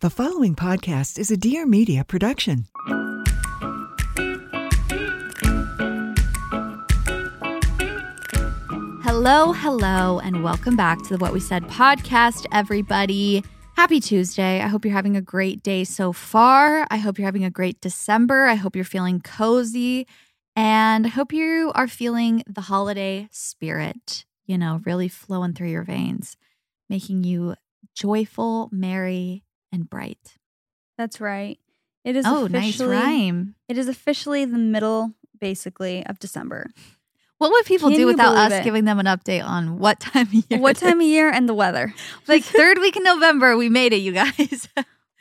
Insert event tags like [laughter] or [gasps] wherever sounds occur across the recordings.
The following podcast is a Dear Media production. Hello, hello, and welcome back to the What We Said podcast, everybody. Happy Tuesday. I hope you're having a great day so far. I hope you're having a great December. I hope you're feeling cozy. And I hope you are feeling the holiday spirit, you know, really flowing through your veins, making you joyful, merry, and bright. That's right. It is oh, nice rhyme. It is officially the middle, basically, of December. What would people Can do without us it? giving them an update on what [laughs] time of year? what time of year and the weather? [laughs] Like [laughs] third week in November, we made it, you guys.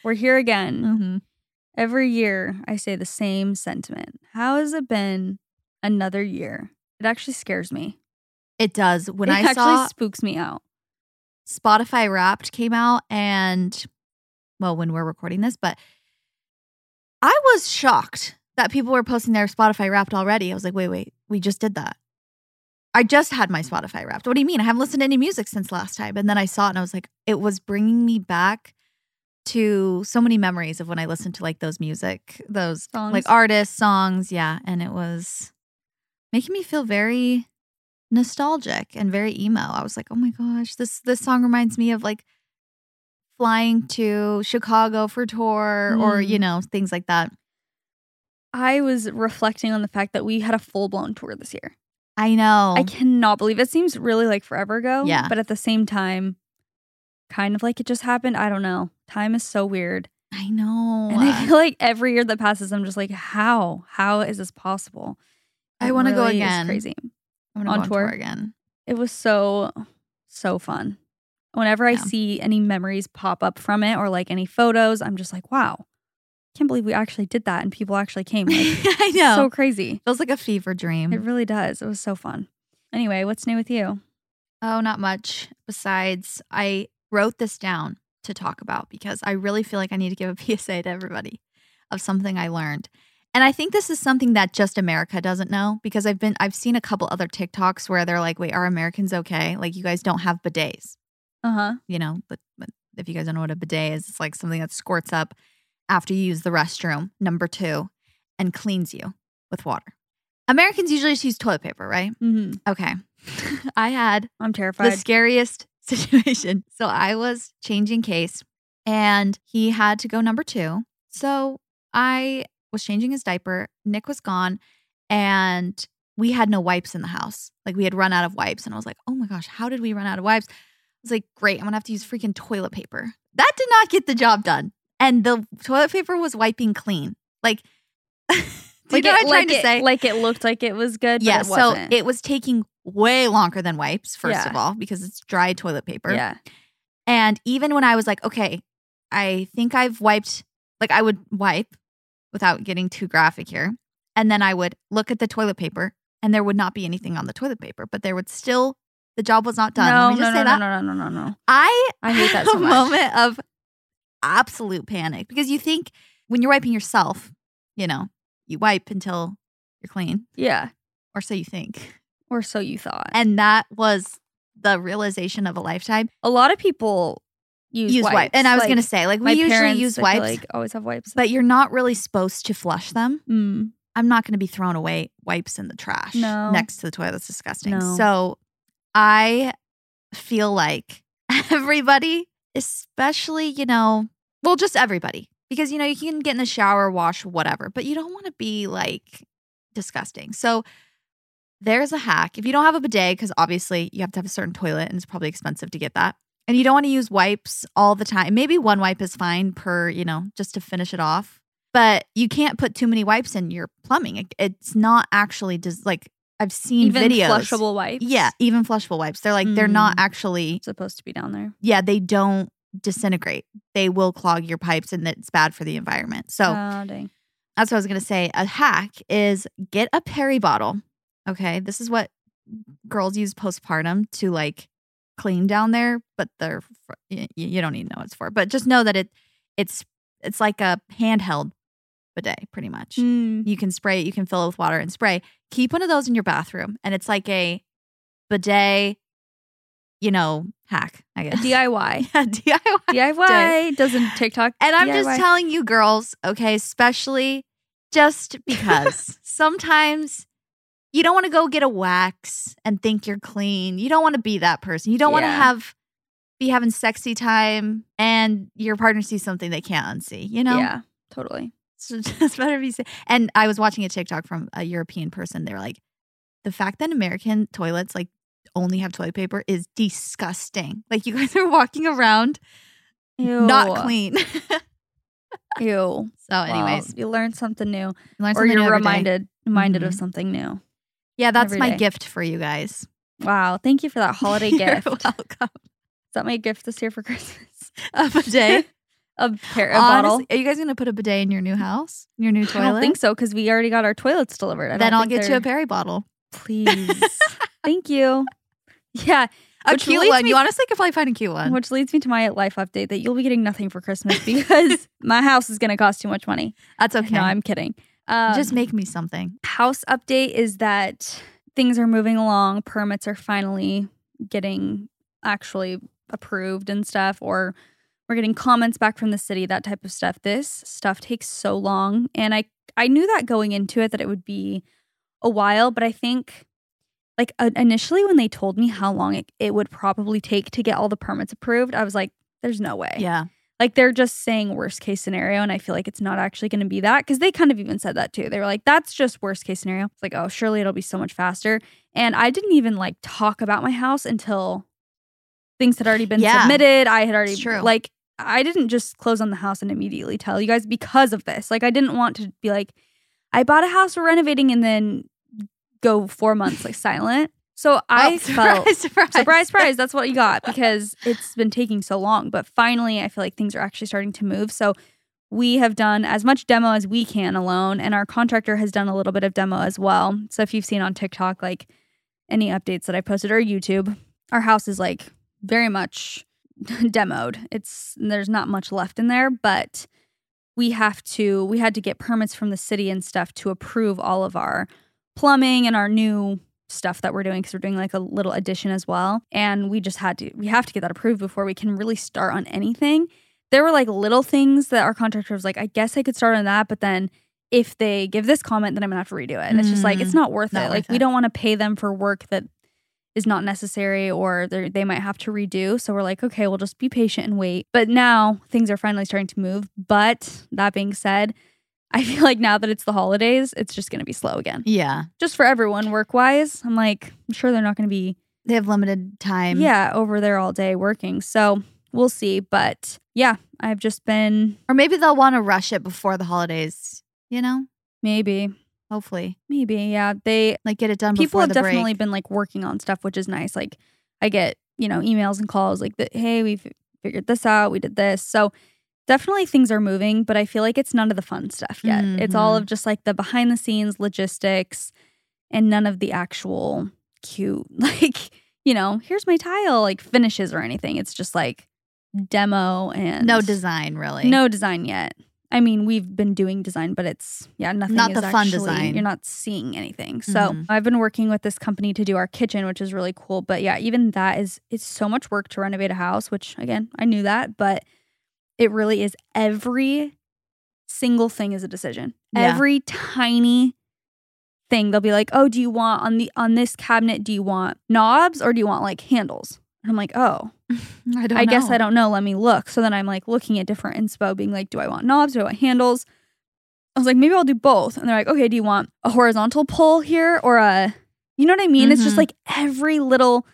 We're here again. Mhm. Every year, I say the same sentiment. How has it been another year? It actually scares me. It does. When it I actually saw spooks me out. Spotify Wrapped came out, and well, when we're recording this, but I was shocked that people were posting their Spotify Wrapped already. I was like, wait, wait, we just did that. I just had my Spotify Wrapped. What do you mean? I haven't listened to any music since last time. And then I saw it, and I was like, it was bringing me back to so many memories of when I listened to like those music, those Songs. like artists, songs, yeah, and it was making me feel very nostalgic and very emo. I was like, "Oh my gosh, this this song reminds me of like flying to Chicago for tour or, Mm. you know, things like that." I was reflecting on the fact that we had a full blown tour this year. I know. I cannot believe it seems really like forever ago. Yeah. But at the same time, kind of like it just happened. I don't know. Time is so weird. I know. And I feel like every year that passes, I'm just like, how? How is this possible? I wanna go really is again. Crazy. I'm gonna on go on tour tour. again. It was so, so fun. Whenever I see any memories pop up from it or like any photos, I'm just like, wow, can't believe we actually did that and people actually came. Like, [laughs] I know. so crazy. Feels like a fever dream. It really does. It was so fun. Anyway, what's new with you? Oh, not much. Besides, I wrote this down to talk about because I really feel like I need to give a [laughs] PSA to everybody of something I learned. And I think this is something that just America doesn't know because I've been I've seen a couple other TikToks where they're like, "Wait, are Americans okay? Like you guys don't have bidets." Uh huh. You know, but, but if you guys don't know what a bidet is, it's like something that squirts up after you use the restroom, number 2, and cleans you with water. Americans usually just use toilet paper, right? hmm Okay. [laughs] I had I'm terrified. the scariest [laughs] situation. So I was changing case and he had to go number two. So I was changing his diaper. Nick was gone and we had no wipes in the house. Like we had run out of wipes. And I was like, oh my gosh, how did we run out of wipes? Was like, great, I'm gonna have to use freaking toilet paper. That did not get the job done. And the toilet paper was wiping clean. Like, [laughs] do you like know it, what I'm trying like to say? Like it looked like it was good. yeah, it so it was taking way longer than wipes, first Yeah. of all, because it's dry toilet paper. yeah. And even when I was like, okay, I think I've wiped, like I would wipe without getting too graphic here. And then I would look at the toilet paper and there would not be anything on the toilet paper, but there would still, the job was not done. No, Let me just no, say no, that. no, no, no, no, no. I, I hate that had so a much. moment of absolute panic because you think when you're wiping yourself, you know, you wipe until you're clean, Yeah. or so you think. Or so you thought. And that was the realization of a lifetime. a lot of people use, Use wipes. And I was Like, going to say, like, we my usually parents, use I feel wipes, like always have wipes. but you're not really supposed to flush them. Mm. I'm not going to be throwing away wipes in the trash No. next to the toilet. That's disgusting. No. So I feel like [laughs] everybody, especially, you know, well, just everybody, because, you know, you can get in the shower, wash, whatever, but you don't want to be like disgusting. So there's a hack. If you don't have a bidet, because obviously you have to have a certain toilet and it's probably expensive to get that. And you don't want to use wipes all the time. Maybe one wipe is fine per, you know, just to finish it off. But you can't put too many wipes in your plumbing. It- It's not actually just like I've seen Even videos. flushable wipes. Yeah, even flushable wipes. They're like they're not Mm. actually supposed to be down there. yeah, they don't disintegrate. They will clog your pipes and it's bad for the environment. So oh, dang. that's what I was going to say. A hack is get a peri bottle. Okay. This is what girls use postpartum to like clean down there, but they're, fr- y- y- you don't need to know what it's for, but just know that it, it's, it's like a handheld bidet pretty much. Mm. You can spray it, you can fill it with water and spray. Keep one of those in your bathroom. And it's like a bidet, you know, hack, I guess. [laughs] DIY. Yeah, DIY. DIY doesn't TikTok. And I'm just telling you, girls, okay, especially just because [laughs] sometimes you don't want to go get a wax and think you're clean. You don't want to be that person. You don't want to have be having sexy time and your partner sees something they can't unsee. You know, Yeah, totally. [laughs] so just better be safe. And I was watching a TikTok from a European person. They were like, the fact that American toilets like only have toilet paper is disgusting. Like you guys [laughs] are walking around Ew. not clean. [laughs] Ew. so, anyways, Well, you learn something new, learn or you're new every day. reminded reminded of mm-hmm. something new. Yeah, that's my day. gift for you guys. Wow! Thank you for that holiday You're gift. Is welcome. that my gift this year for Christmas? Of A bidet. A pair, bottle. Are you guys gonna put a bidet in your new house? Your new toilet? I don't think so because we already got our toilets delivered. I Then I'll get you a peri bottle. Please. [laughs] Thank you. Yeah, A Which cute one. me- You honestly could probably find a cute one. which leads me to my life update that you'll be getting nothing for Christmas [laughs] because my house is going to cost too much money. That's okay. No, I'm kidding. Um, Just make me something. house update is that things are moving along. Permits are finally getting actually approved and stuff, or we're getting comments back from the city, that type of stuff. This stuff takes so long. And I, I knew that going into it that it would be a while, but I think like uh, initially when they told me how long it, it would probably take to get all the permits approved, I was like, there's no way. Yeah. Like they're just saying worst case scenario, and I feel like it's not actually going to be that because they kind of even said that too. They were like, "That's just worst case scenario." It's like, oh, surely it'll be so much faster. And I didn't even like talk about my house until things had already been Yeah. submitted. I had already like I didn't just close on the house and immediately tell you guys because of this. Like I didn't want to be like, I bought a house we're renovating and then go four months like silent. So I Oh, [laughs] felt surprise, surprise. surprise, surprise. That's what you got [laughs] because it's been taking so long. But finally, I feel like things are actually starting to move. So we have done as much demo as we can alone, and our contractor has done a little bit of demo as well. So if you've seen on TikTok, like any updates that I posted or YouTube, our house is like very much [laughs] demoed. It's there's not much left in there, but we have to we had to get permits from the city and stuff to approve all of our plumbing and our new stuff that we're doing because we're doing like a little addition as well. And we just had to, we have to get that approved before we can really start on anything. There were like little things that our contractor was like, I guess I could start on that, but then if they give this comment, then I'm gonna have to redo it. And it's just like, it's mm. not worth Not it. worth Like, we don't want to pay them for work that is not necessary or they might have to redo. So we're like, okay, we'll just be patient and wait. But now things are finally starting to move. But that being said, I [laughs] feel like now that it's the holidays, it's just going to be slow again. Yeah. Just for everyone work wise. I'm like, I'm sure they're not going to be, They have limited time. yeah, over there all day working. So we'll see. But yeah, I've just been Or maybe they'll want to rush it before the holidays, you know? maybe, Hopefully. maybe, yeah. They, Like get it done people have definitely break. been like working on stuff, which is nice. Like I get, you know, emails and calls like, that, hey, we've figured this out. We did this. So definitely things are moving, but I feel like it's none of the fun stuff yet. It's all Mhm. of just like the behind the scenes logistics and none of the actual cute, [laughs] like, you know, here's my tile, like finishes or anything. It's just like demo and no design really. no design yet. I mean, we've been doing design, but it's yeah, nothing. Not is the fun design. You're not seeing anything. So Mhm. I've been working with this company to do our kitchen, which is really cool. But yeah, even that is it's so much work to renovate a house. Which again, I knew that, but it really is. Every single thing is a decision. Yeah. Every tiny thing, they'll be like, "Oh, do you want on the on this cabinet? Do you want knobs or do you want like handles?" And I'm like, "Oh." [laughs] I don't I guess. I don't know. Let me look. So then I'm like looking at different inspo, being like, do I want knobs? Do I want handles? I was like, maybe I'll do both. And they're like, okay, do you want a horizontal pull here or a, you know what I mean? It's just Mhm. like every little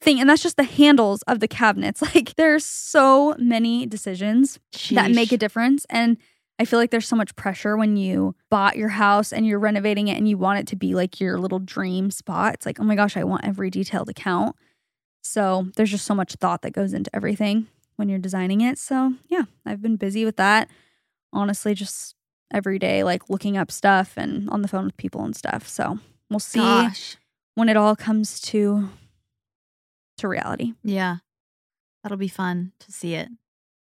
thing. And that's just the handles of the cabinets. [laughs] Like there's so many decisions that make a difference. And I feel like there's so much pressure when you bought your house and you're renovating it and you want it to be like your little dream spot. It's like, oh my gosh, I want every detail to count. So there's just so much thought that goes into everything when you're designing it. So yeah, I've been busy with that. Honestly, just every day, like looking up stuff and on the phone with people and stuff. So we'll see Gosh. when it all comes to to reality. Yeah. That'll be fun to see it.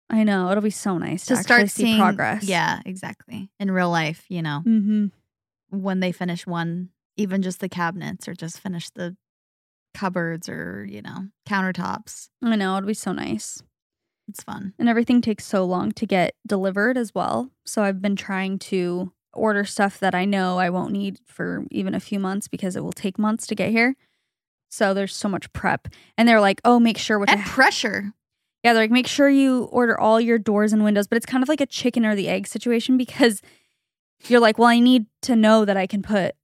I know it'll be so nice to, To actually start see seeing progress. Yeah, exactly. In real life, you know, Mm-hmm. when they finish one, even just the cabinets or just finish the cupboards or, you know, countertops. I know it'd be so nice. It's fun. And everything takes so long to get delivered as well. So I've been trying to order stuff that I know I won't need for even a few months because it will take months to get here. So there's so much prep. And they're like, oh, make sure what And pressure. Yeah, they're like, make sure you order all your doors and windows. But it's kind of like a chicken or the egg situation because you're like, well, I need to know that I can put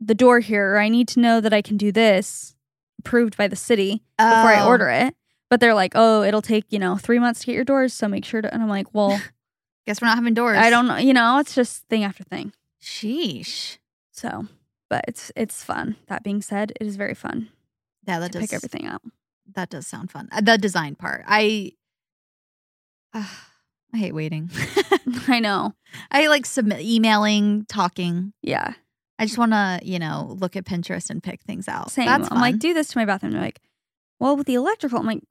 the door here, or I need to know that I can do this approved by the city before I Oh. order it. But they're like, oh, it'll take, you know, three months to get your doors. So make sure to. And I'm like, well, [laughs] Guess we're not having doors. I don't know. You know, it's just thing after thing. Sheesh. So, but it's it's fun. That being said, it is very fun Yeah, that does pick everything out. That does sound fun. Uh, The design part. I uh, [sighs] I hate waiting. [laughs] [laughs] I know. I like submit emailing, talking. Yeah. I just want to, you know, look at Pinterest and pick things out. Same. That's I'm like, do this to my bathroom. They're like, well, with the electrical, I'm like,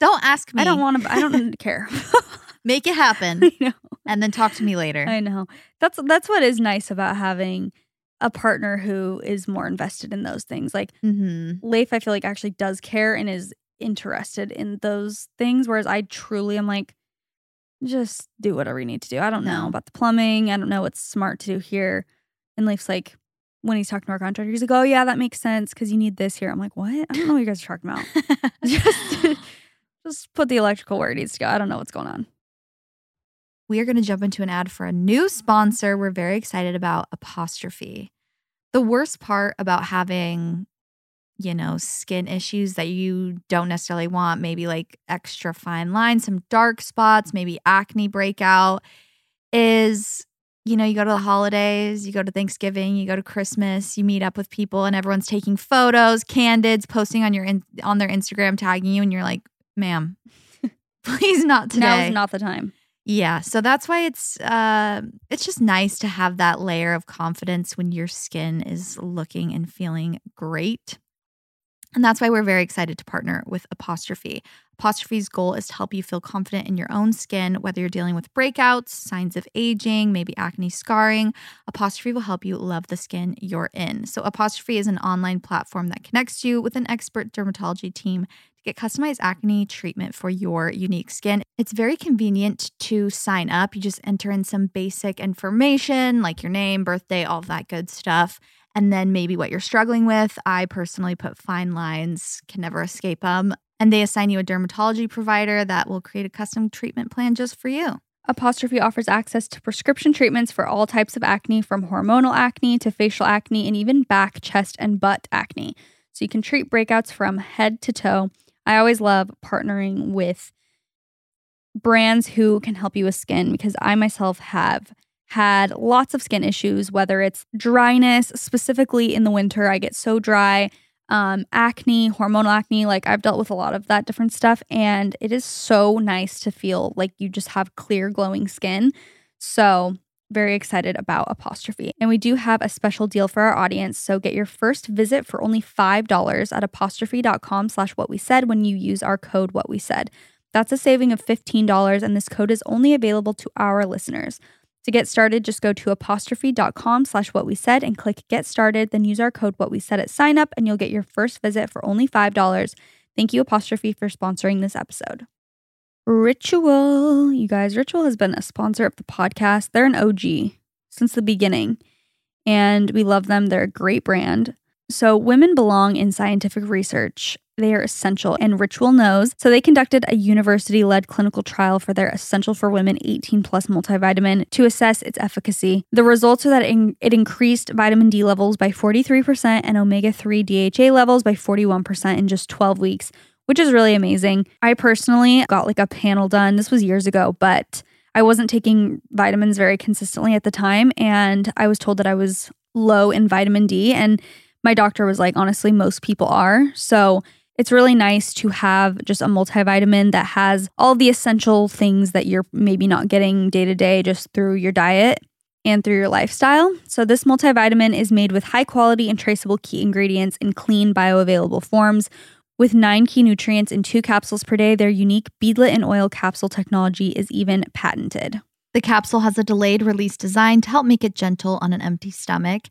don't ask me. I don't want to. I don't [laughs] care. [laughs] make it happen I know. and then talk to me later. I know. That's that's what is nice about having a partner who is more invested in those things. Like mm-hmm. Leif, I feel like actually does care and is interested in those things, whereas I truly am like, just do whatever you need to do. I don't know about the plumbing. I don't know what's smart to do here. And Leif's like, when he's talking to our contractor, he's like, "Oh yeah, that makes sense because you need this here." I'm like, "What? I don't know what you guys are talking about." [laughs] just, [laughs] just put the electrical where it needs to go. I don't know what's going on. we are going to jump into an ad for a new sponsor we're very excited about apostrophe the worst part about having you know skin issues that you don't necessarily want maybe like extra fine lines some dark spots maybe acne breakout is you know you go to the holidays you go to thanksgiving you go to christmas you meet up with people and everyone's taking photos candids posting on your in, on their instagram tagging you and you're like ma'am [laughs] please not today Now is not the time. yeah, so that's why it's uh, it's just nice to have that layer of confidence when your skin is looking and feeling great. And that's why we're very excited to partner with Apostrophe. Apostrophe's goal is to help you feel confident in your own skin, whether you're dealing with breakouts, signs of aging, maybe acne scarring. Apostrophe will help you love the skin you're in. So, Apostrophe is an online platform that connects you with an expert dermatology team to get customized acne treatment for your unique skin. It's very convenient to sign up. You just enter in some basic information like your name, birthday, all that good stuff and then maybe what you're struggling with. I personally put fine lines, can never escape them. And they assign you a dermatology provider that will create a custom treatment plan just for you. Apostrophe offers access to prescription treatments for all types of acne, from hormonal acne to facial acne, and even back, chest, and butt acne. So you can treat breakouts from head to toe. I always love partnering with brands who can help you with skin because I myself have had lots of skin issues, whether it's dryness, specifically in the winter, I get so dry, um, acne, hormonal acne. Like I've dealt with a lot of that different stuff, and it is so nice to feel like you just have clear, glowing skin. So, very excited about Apostrophe. And we do have a special deal for our audience. So get your first visit for only $5 at apostrophe.com slash what we said when you use our code what we said. That's a saving of $15, and this code is only available to our listeners. To get started, just go to apostrophe.com slash what we said and click get started, then use our code what we said at sign up, and you'll get your first visit for only $5. Thank you, Apostrophe, for sponsoring this episode. Ritual. You guys, Ritual has been a sponsor of the podcast. They're an OG since the beginning, and we love them. They're a great brand. So, women belong in scientific research. They are essential, and Ritual knows. So, they conducted a university led clinical trial for their Essential for Women 18 Plus multivitamin to assess its efficacy. The results are that it, increased vitamin D levels by 43% and omega 3 DHA levels by 41% in just 12 weeks, which is really amazing. I personally got like a panel done. This was years ago, but I wasn't taking vitamins very consistently at the time. And I was told that I was low in vitamin D. And my doctor was like, honestly, most people are. So it's really nice to have just a multivitamin that has all the essential things that you're maybe not getting day to day just through your diet and through your lifestyle. So, this multivitamin is made with high quality and traceable key ingredients in clean, bioavailable forms. With nine key nutrients in two capsules per day, their unique beadlet and oil capsule technology is even patented. The capsule has a delayed release design to help make it gentle on an empty stomach.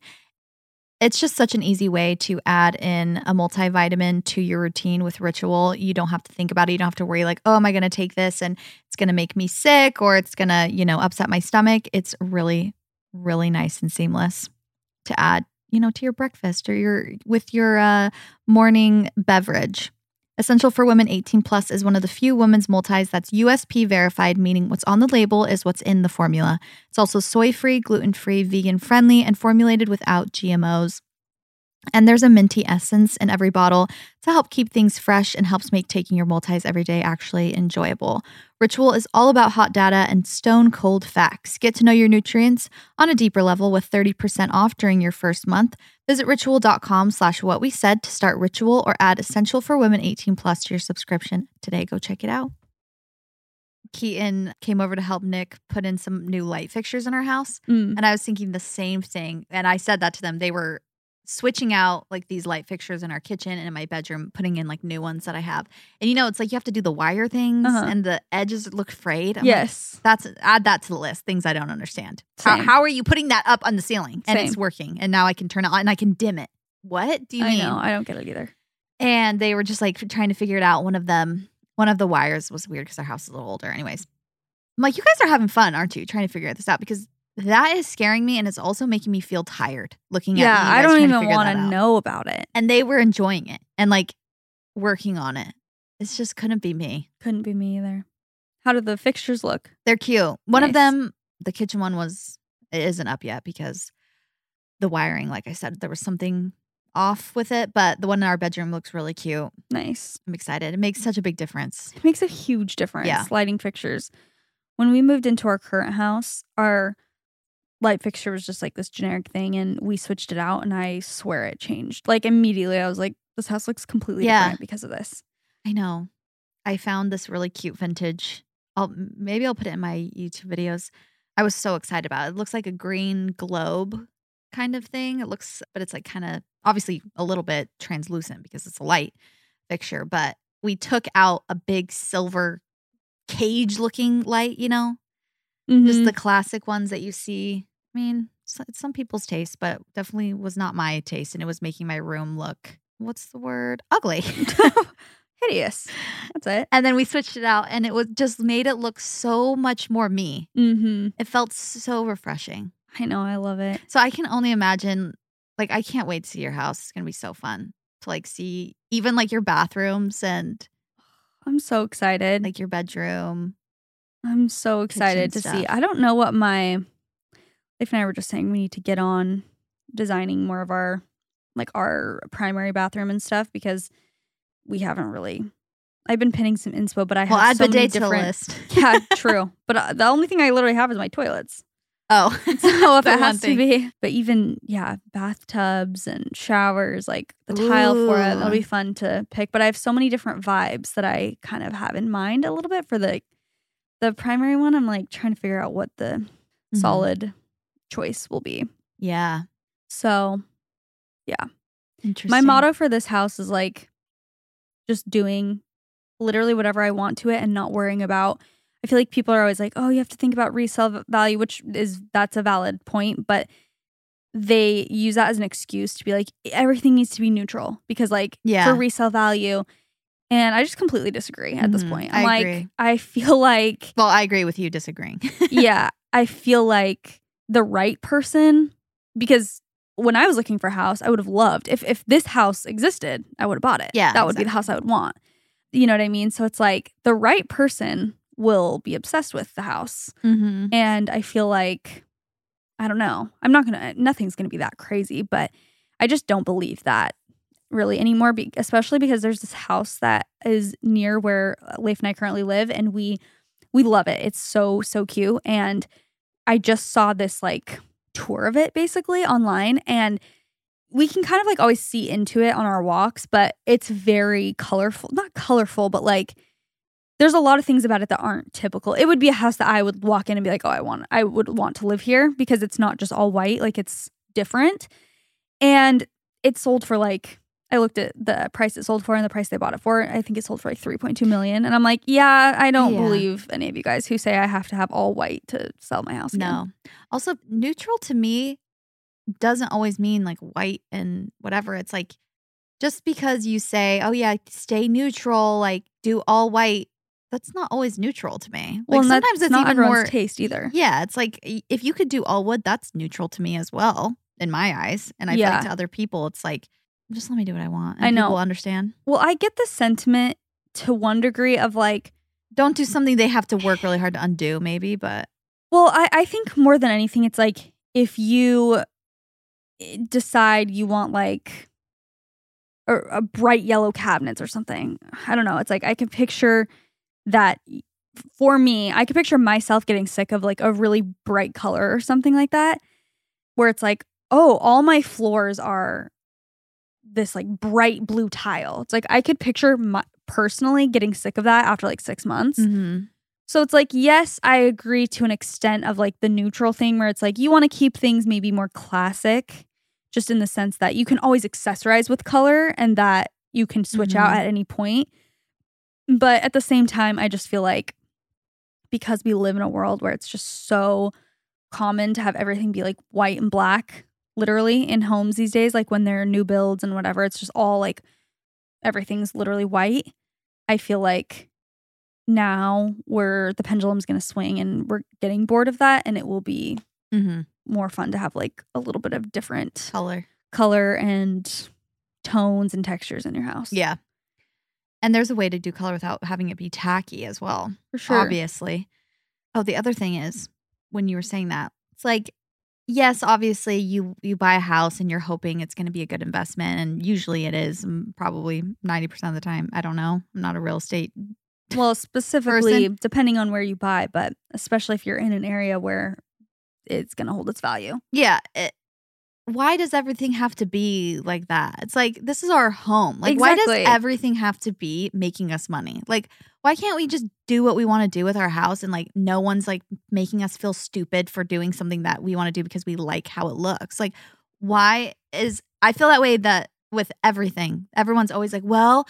It's just such an easy way to add in a multivitamin to your routine with Ritual. You don't have to think about it. You don't have to worry like, "Oh, am I going to take this and it's going to make me sick or it's going to, you know, upset my stomach." It's really really nice and seamless to add, you know, to your breakfast or your with your uh, morning beverage. Essential for Women 18 Plus is one of the few women's multis that's USP verified, meaning what's on the label is what's in the formula. It's also soy free, gluten free, vegan friendly, and formulated without GMOs. And there's a minty essence in every bottle to help keep things fresh and helps make taking your multis every day actually enjoyable. Ritual is all about hot data and stone cold facts. Get to know your nutrients on a deeper level with 30% off during your first month. Visit ritual.com slash what we said to start Ritual or add Essential for Women 18 plus to your subscription today. Go check it out. Keaton came over to help Nick put in some new light fixtures in our house. Mm. And I was thinking the same thing. And I said that to them. They were switching out like these light fixtures in our kitchen and in my bedroom, putting in like new ones that I have. And you know, it's like you have to do the wire things Uh-huh. and the edges look frayed. I'm like, Yes. that's add that to the list. Things I don't understand. How, how are you putting that up on the ceiling and it's working? And now I can turn it on and I can dim it. What do you I mean? know. I don't get it either. and they were just like trying to figure it out. One of them, one of the wires was weird because our house is a little older. Anyways, I'm like, you guys are having fun, aren't you? Trying to figure this out because that is scaring me and it's also making me feel tired looking Yeah, at. you I don't even want to know about it. And they were enjoying it and like working on it. It's just couldn't be me. Couldn't be me either. How do the fixtures look? They're cute. One of them, the kitchen one was it isn't up yet because the wiring, like I said, there was something off with it. But the one in our bedroom looks really cute. Nice. I'm excited. It makes such a big difference. It makes a huge difference. Yeah. Lighting fixtures. When we moved into our current house, our light fixture was just like this generic thing, and we switched it out, and I swear it changed. Like immediately, I was like, "This house looks completely Yeah. different because of this." I know. I found this really cute vintage. I'll maybe I'll put it in my YouTube videos. I was so excited about it. It looks like a green globe kind of thing. It looks, but it's like kind of obviously a little bit translucent because it's a light fixture. But we took out a big silver cage looking light, you know, just Mhm. the classic ones that you see. I mean, it's some people's taste, but definitely was not my taste. And it was making my room look, what's the word? Ugly. [laughs] hideous. [laughs] That's it. And then we switched it out and it was just made it look so much more me. Mm-hmm. It felt so refreshing. I know. I love it. So I can only imagine like I can't wait to see your house. It's going to be so fun to like see even like your bathrooms and I'm so excited. like your bedroom. I'm so excited to Kitchen see. I don't know what my And I were just saying we need to get on designing more of our like our primary bathroom and stuff because we haven't really. I've been pinning some inspo, but I have Well, add so many bidet to different. list. [laughs] yeah, [laughs] true. But uh, the only thing I literally have is my toilets. Oh, [laughs] So if it has to be, but even yeah, bathtubs and showers, like the tile for it, that'll be fun to pick. But I have so many different vibes that I kind of have in mind a little bit for the the primary one. I'm like trying to figure out what the Mhm. solid choice will be. Yeah. So yeah. Interesting. my motto for this house is like just doing literally whatever I want to it and not worrying about. I feel like people are always like, "Oh, you have to think about resale value," which is that's a valid point, but they use that as an excuse to be like everything needs to be neutral because like Yeah. for resale value and I just completely disagree at this Mhm. point. I I'm like agree. I feel [laughs] like Well, I agree with you disagreeing. [laughs] yeah, I feel like the right person because when I was looking for a house, I would have loved if if this house existed, I would have bought it. Yeah, that would be the house I would want. You know what I mean? So it's like the right person will be obsessed with the house, mm-hmm. and I feel like I don't know. I'm not gonna. Nothing's gonna be that crazy, but I just don't believe that really anymore. Be, especially because there's this house that is near where Leif and I currently live, and we we love it. It's so so cute, and I just saw this like tour of it basically online, and we can kind of like always see into it on our walks, but it's very colorful. Not colorful, but like there's a lot of things about it that aren't typical. It would be a house that I would walk in and be like, "Oh, I want I would want to live here" because it's not just all white, like it's different. And it sold for like I looked at the price it sold for and the price they bought it for. I think it sold for like 3.2 million. And I'm like, "Yeah, I don't Yeah. believe any of you guys who say I have to have all white to sell my house." again." No. Also, neutral to me doesn't always mean like white and whatever. It's like just because you say, "Oh yeah, stay neutral, like do all white," that's not always neutral to me. Well, Like and sometimes it's not even more taste either. Yeah, it's like if you could do all wood, that's neutral to me as well in my eyes. And I feel Yeah. like to other people, it's like just let me do what I want. I And know. people understand. Well, I get the sentiment to one degree of like, Don't do something they have to work really hard to undo, maybe, but well, I, I think more than anything, it's like if you eh, decide you want like a, a bright yellow cabinets or something. I don't know. It's like I can picture that for me, I could picture myself getting sick of like a really bright color or something like that, where it's like, oh, all my floors are this like bright blue tile. It's like I could picture my, personally getting sick of that after like six months. Mhm. So it's like, yes, I agree to an extent of like the neutral thing where it's like you want to keep things maybe more classic, just in the sense that you can always accessorize with color and that you can switch out Mhm. at any point. But at the same time, I just feel like because we live in a world where it's just so common to have everything be like white and black, literally in homes these days, like when there are new builds and whatever, it's just all like everything's literally white. I feel like now where the pendulum's going to swing and we're getting bored of that and it will be Mhm. more fun to have like a little bit of different color. color and tones and textures in your house. Yeah. And there's a way to do color without having it be tacky as well. for sure. Obviously. Oh, the other thing is when you were saying that, it's like, yes, obviously you you buy a house and you're hoping it's going to be a good investment, and usually it is. mm, Probably ninety percent of the time. I don't know. I'm not a real estate. Well, [laughs] specifically depending on where you buy, but especially if you're in an area where it's going to hold its value. Yeah. It, why does everything have to be like that? It's like this is our home. Like, why does everything have to be making us money? Like, why can't we just do what we want to do with our house and like no one's like making us feel stupid for doing something that we want to do because we like how it looks? Like, why is I feel that way that with everything. Everyone's always like, well,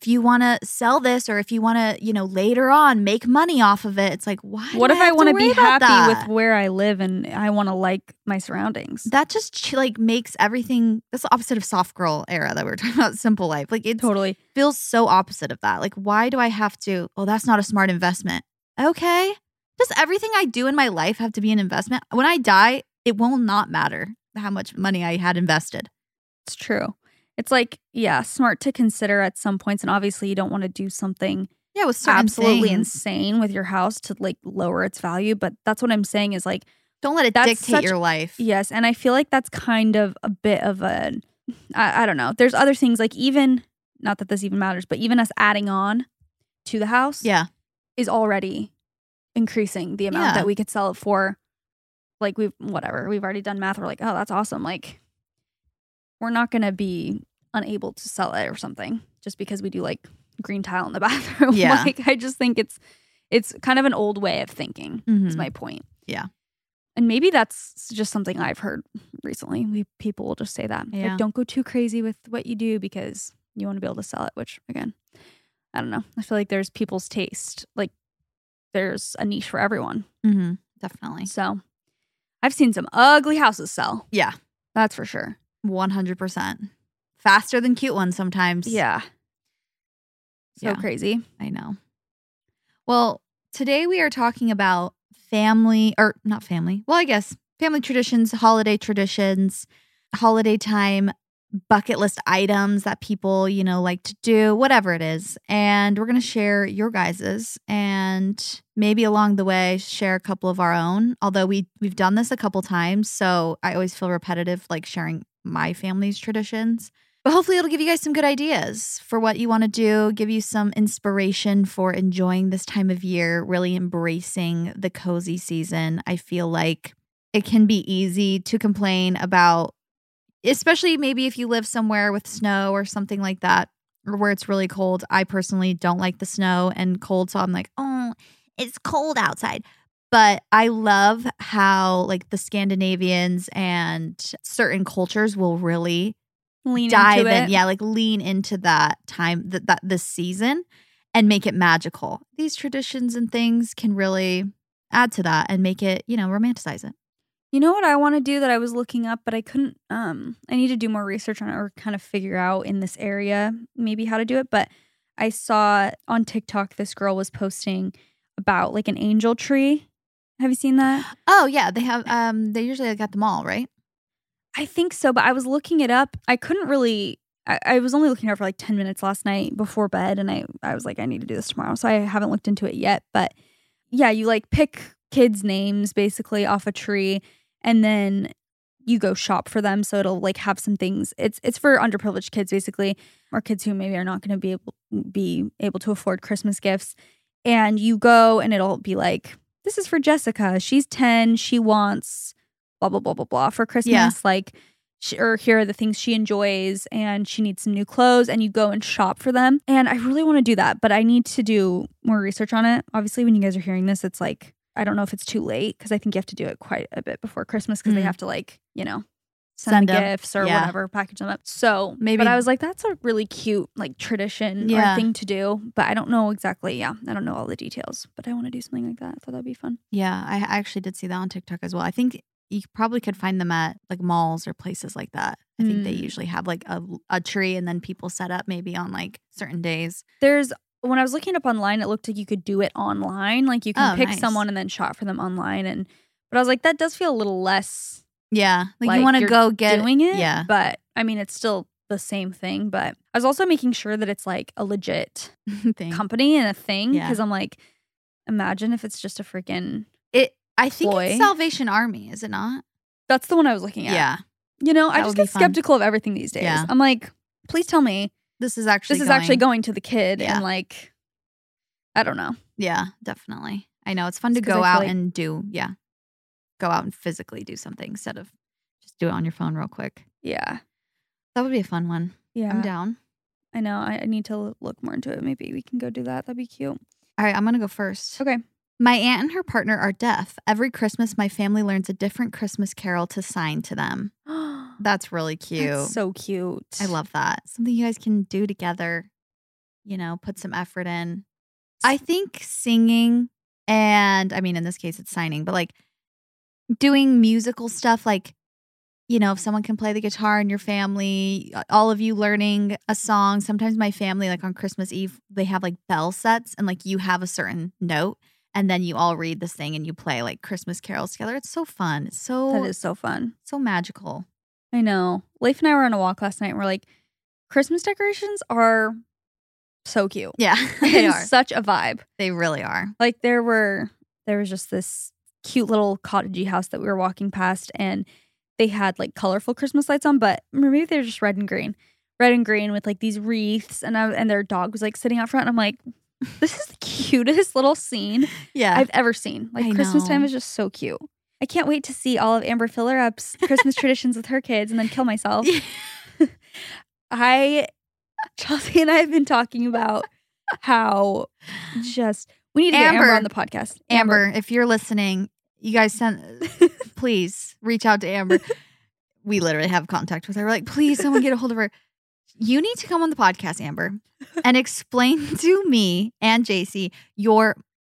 if you want to sell this or if you want to, you know, later on make money off of it, it's like, why? What if I to want to be happy that? with where I live and I want to like my surroundings? that just like makes everything that's the opposite of soft girl era that we were [laughs] talking about simple life like it totally. feels so opposite of that like why do i have to oh that's not a smart investment okay does everything i do in my life have to be an investment when i die it will not matter how much money i had invested It's true. It's like, yeah, smart to consider at some points. And obviously, you don't want to do something yeah with certain absolutely things. insane with your house to like lower its value. But that's what I'm saying is like, don't let it dictate such- your life yes. And I feel like that's kind of a bit of a, I, I don't know. There's other things like even, not that this even matters, but even us adding on to the house yeah is already increasing the amount Yeah. that we could sell it for. Like we've whatever we've already done math. We're like, oh, that's awesome. Like we're not gonna be unable to sell it or something just because we do like green tile in the [laughs] bathroom. Yeah. like I just think it's it's kind of an old way of thinking. Is Mhm. my point. Yeah. And maybe that's just something I've heard recently. We people will just say that. Yeah. Like, don't go too crazy with what you do because you want to be able to sell it, which again, I don't know. I feel like there's people's taste. Like there's a niche for everyone. hmm definitely So I've seen some ugly houses sell. yeah That's for sure. 100% faster than cute ones sometimes Yeah. So Yeah. crazy. I know. Well, today we are talking about family, or not family, well, I guess family traditions, holiday traditions, holiday time bucket list items that people, you know, like to do, whatever it is. And we're going to share your guys's and maybe along the way share a couple of our own. Although we we've done this a couple times, so I always feel repetitive like sharing my family's traditions. But hopefully, it'll give you guys some good ideas for what you want to do, give you some inspiration for enjoying this time of year, really embracing the cozy season. I feel like it can be easy to complain about, especially maybe if you live somewhere with snow or something like that, or where it's really cold. I personally don't like the snow and cold, so I'm like, oh, it's cold outside. But I love how, like, the Scandinavians and certain cultures will really Lean dive into in it. yeah like lean into that time that, that this season and make it magical these traditions and things can really add to that and make it you know romanticize it You know what I want to do that I was looking up, but I couldn't. Um, I need to do more research on it or kind of figure out in this area maybe how to do it. But I saw on TikTok this girl was posting about like an angel tree. Have you seen that? Oh yeah, they have. Um, they usually like at the mall, right? I think so, but I was looking it up. I couldn't really. I, I was only looking at it for like ten minutes last night before bed, and I I was like, I need to do this tomorrow, so I haven't looked into it yet. But yeah, you like pick kids' names basically off a tree, and then you go shop for them. So it'll like have some things. It's it's for underprivileged kids basically, or kids who maybe are not going to be able be able to afford Christmas gifts. And you go, and it'll be like, this is for Jessica. She's ten. She wants blah blah blah blah blah for Christmas. Yeah. Like, she, or here are the things she enjoys, and she needs some new clothes, and you go and shop for them. And I really want to do that, but I need to do more research on it. Obviously, when you guys are hearing this, it's like I don't know if it's too late because I think you have to do it quite a bit before Christmas because they Mhm. have to like you know send, Send gifts or Yeah. whatever, package them up. So Maybe- but I was like, that's a really cute like tradition Yeah. or thing to do, but I don't know exactly. Yeah, I don't know all the details, but I want to do something like that. I thought that'd be fun. Yeah, I actually did see that on TikTok as well. I think you probably could find them at like malls or places like that. I think they Mm. usually have like a, a tree and then people set up maybe on like certain days. There's when I was looking up online, it looked like you could do it online. Like you can Oh, pick nice. someone and then shop for them online. And but I was like, that does feel a little less Yeah, like, Like, you want to go get doing it. Yeah, But I mean, it's still the same thing. But I was also making sure that it's like a legit [laughs] thing. company and a thing Yeah. because I'm like, imagine if it's just a freaking. It. I think Ploy. it's Salvation Army, is it not? That's the one I was looking at. Yeah, You know, I just get skeptical of everything these days. Yeah. I'm like, please tell me this is actually this is actually going to the kid Yeah. and like, I don't know. Yeah, definitely. I know it's fun to go out like- and do. Yeah, go out and physically do something instead of just do it on your phone real quick. Yeah. That would be a fun one. Yeah. I'm down. I know. I, I need to look more into it. Maybe we can go do that. That'd be cute. All right, I'm gonna go first. Okay. My aunt and her partner are deaf. Every Christmas, my family learns a different Christmas carol to sign to them. [gasps] That's really cute. That's so cute. I love that. Something you guys can do together, you know, put some effort in. I think singing and I mean, in this case, it's signing, but like doing musical stuff, like, you know, if someone can play the guitar in your family, all of you learning a song. Sometimes my family, like on Christmas Eve, they have like bell sets and like you have a certain note and then you all read this thing and you play like Christmas carols together. It's so fun. It's so, That is so fun. so magical. I know. Leif and I were on a walk last night and we're like, Christmas decorations are so cute. Yeah, [laughs] they are. such a vibe. They really are. Like there were there was just this cute little cottagey house that we were walking past and they had like colorful Christmas lights on, but maybe they're just red and green. Red and green with like these wreaths and I, and their dog was like sitting out front and I'm like [laughs] this is the cutest little scene Yeah. I've ever seen. Like I Christmas time is just so cute. I can't wait to see all of Amber Fillerup's [laughs] Christmas traditions with her kids and then kill myself. [laughs] I Chelsey and I have been talking about how just we need to get Amber Amber. on the podcast. Amber, if you're listening, you guys send please reach out to Amber. We literally have contact with her. We're like, please, someone get a hold of her. You need to come on the podcast, Amber, and [laughs] explain to me and Jaci your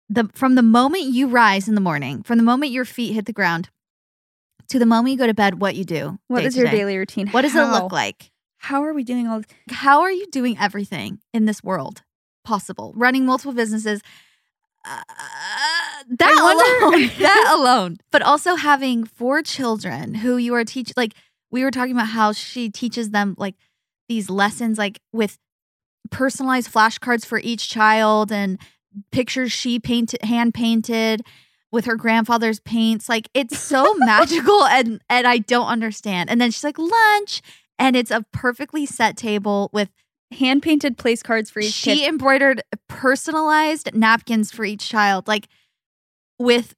the from the moment you rise in the morning, from the moment your feet hit the ground to the moment you go to bed, what you do. What is your day. daily routine? What does it look like? How are we doing all this? How are you doing everything in this world possible? Running multiple businesses. Uh, that wonder- alone, [laughs] that [laughs] alone, but also having four children who you are teaching. Like we were talking about how she teaches them like these lessons, like with personalized flashcards for each child and pictures she painted, hand painted with her grandfather's paints. Like it's [laughs] so magical, and and I don't understand. And then she's like lunch, and it's a perfectly set table with Hand painted place cards for each she kid. embroidered personalized napkins for each child, like with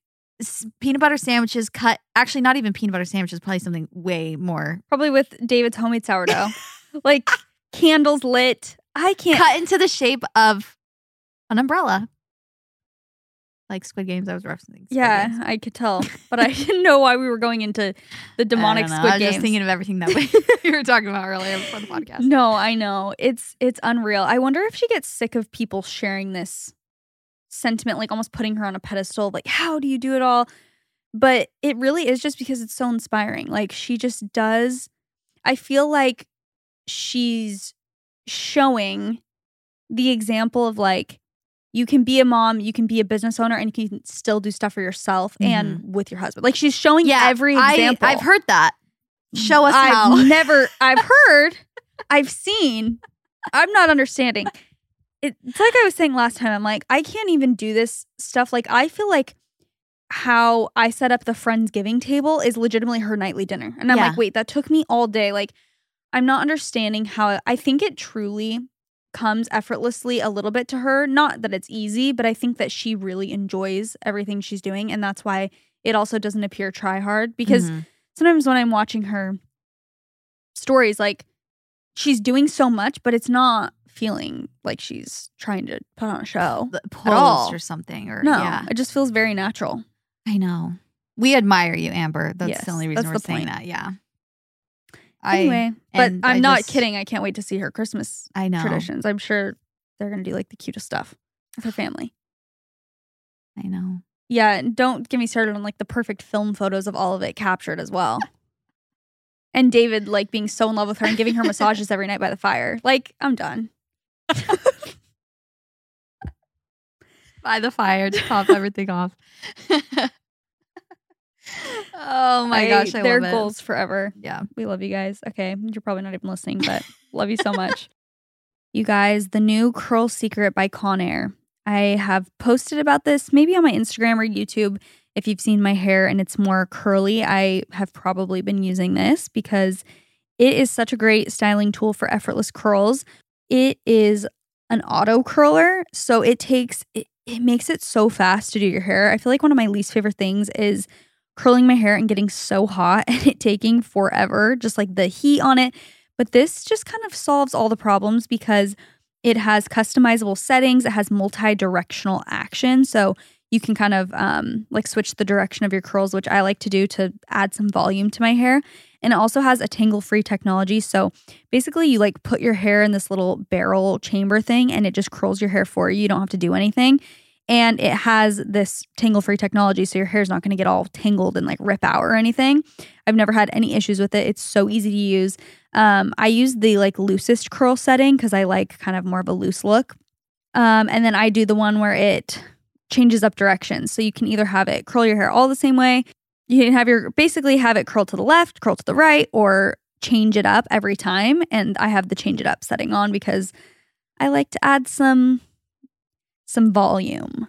peanut butter sandwiches cut. Actually, not even peanut butter sandwiches. Probably something way more Probably with David's homemade sourdough. [laughs] like candles lit. I can't cut into the shape of an umbrella, like Squid Games. I was referencing. Squid Yeah, Games. I could tell, [laughs] but I didn't know why we were going into the demonic. Squid I was Games. just thinking of everything that we, [laughs] we were talking about earlier before the podcast. No, I know. It's it's unreal. I wonder if she gets sick of people sharing this sentiment, like almost putting her on a pedestal. Like, how do you do it all? but it really is just because it's so inspiring. Like she just does I feel like she's showing the example of like you can be a mom, you can be a business owner, and you can still do stuff for yourself and mm-hmm. with your husband. Like she's showing Yeah, every I, example. I've heard that. Mm, Show us I've how. never, [laughs] I've heard, I've seen. I'm not understanding. It, it's like I was saying last time. I'm like, I can't even do this stuff. Like, I feel like how I set up the Friendsgiving table is legitimately her nightly dinner. And I'm Yeah. like, wait, that took me all day. Like, I'm not understanding how I think it truly comes effortlessly a little bit to her. Not that it's easy, but I think that she really enjoys everything she's doing. And that's why it also doesn't appear try hard because Mhm. sometimes when I'm watching her stories, like she's doing so much, but it's not feeling like she's trying to put on a show. The all. or something. Or No, yeah, it just feels very natural. I know. We admire you, Amber. That's Yes, the only reason we're saying point. that. Yeah. Anyway, but I'm I not just- kidding. I can't wait to see her Christmas I, I know. traditions. I'm sure they're going to do like the cutest stuff with her family. I know. Yeah, and don't get me started on like the perfect film photos of all of it captured as well. [laughs] and David like being so in love with her and giving her [laughs] massages every night by the fire. Like, I'm done. [laughs] By the fire to top everything off. Oh my gosh, I their love it. goals forever. Yeah. We love you guys. Okay, you're probably not even listening, but love you so much. [laughs] You guys, the new Curl Secret by Conair. I have posted about this maybe on my Instagram or YouTube. If you've seen my hair and it's more curly, I have probably been using this because it is such a great styling tool for effortless curls. It is an auto curler, so it takes it, it makes it so fast to do your hair. I feel like one of my least favorite things is curling my hair and getting so hot [laughs] and it taking forever, just like the heat on it. But this just kind of solves all the problems because it has customizable settings, it has multi directional action. So you can kind of um, like switch the direction of your curls, which I like to do to add some volume to my hair. And it also has a tangle free technology. So basically, you like put your hair in this little barrel chamber thing and it just curls your hair for you. You don't have to do anything and it has this tangle free technology so your hair's not going to get all tangled and like rip out or anything. I've never had any issues with it. It's so easy to use. Um, i use the like loosest curl setting because i like kind of more of a loose look. Um, and then i do the one where it changes up directions. So you can either have it curl your hair all the same way. You can have your basically have it curl to the left curl to the right or change it up every time. And i have the change it up setting on because i like to add some some volume.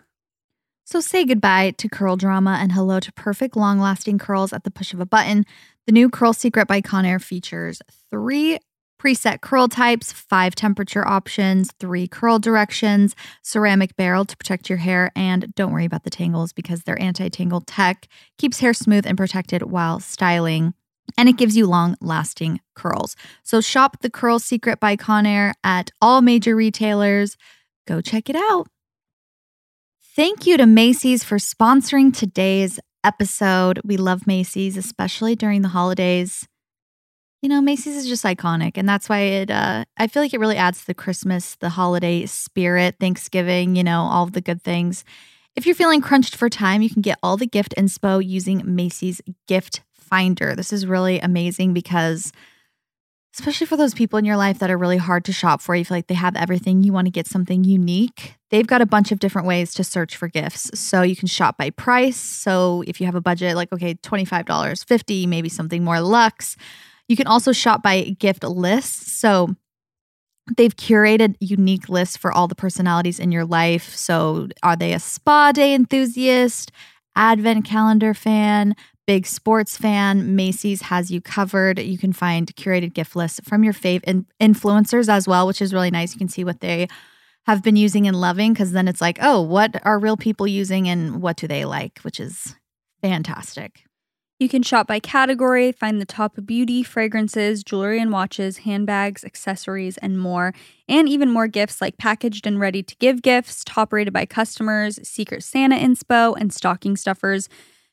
So say goodbye to curl drama and hello to perfect long lasting curls at the push of a button. The new Curl Secret by Conair features three preset curl types, five temperature options, three curl directions, ceramic barrel to protect your hair, and don't worry about the tangles because their anti tangle tech keeps hair smooth and protected while styling. And it gives you long lasting curls. So shop the Curl Secret by Conair at all major retailers. Go check it out. Thank you to Macy's for sponsoring today's episode. We love Macy's, especially during the holidays. You know, Macy's is just iconic, and that's why it. Uh, I feel like it really adds to the Christmas, the holiday spirit, Thanksgiving. You know, all the good things. If you're feeling crunched for time, you can get all the gift inspo using Macy's Gift Finder. This is really amazing because especially for those people in your life that are really hard to shop for. You feel like they have everything, you want to get something unique. They've got a bunch of different ways to search for gifts. So you can shop by price. So if you have a budget like okay, $25, 50, maybe something more luxe. You can also shop by gift lists. So they've curated unique lists for all the personalities in your life. So are they a spa day enthusiast, advent calendar fan, big sports fan, Macy's has you covered. You can find curated gift lists from your fave in- influencers as well, which is really nice. You can see what they have been using and loving because then it's like, oh, what are real people using and what do they like, which is fantastic. You can shop by category, find the top beauty, fragrances, jewelry and watches, handbags, accessories, and more. And even more gifts like packaged and ready to give gifts, top rated by customers, Secret Santa inspo, and stocking stuffers.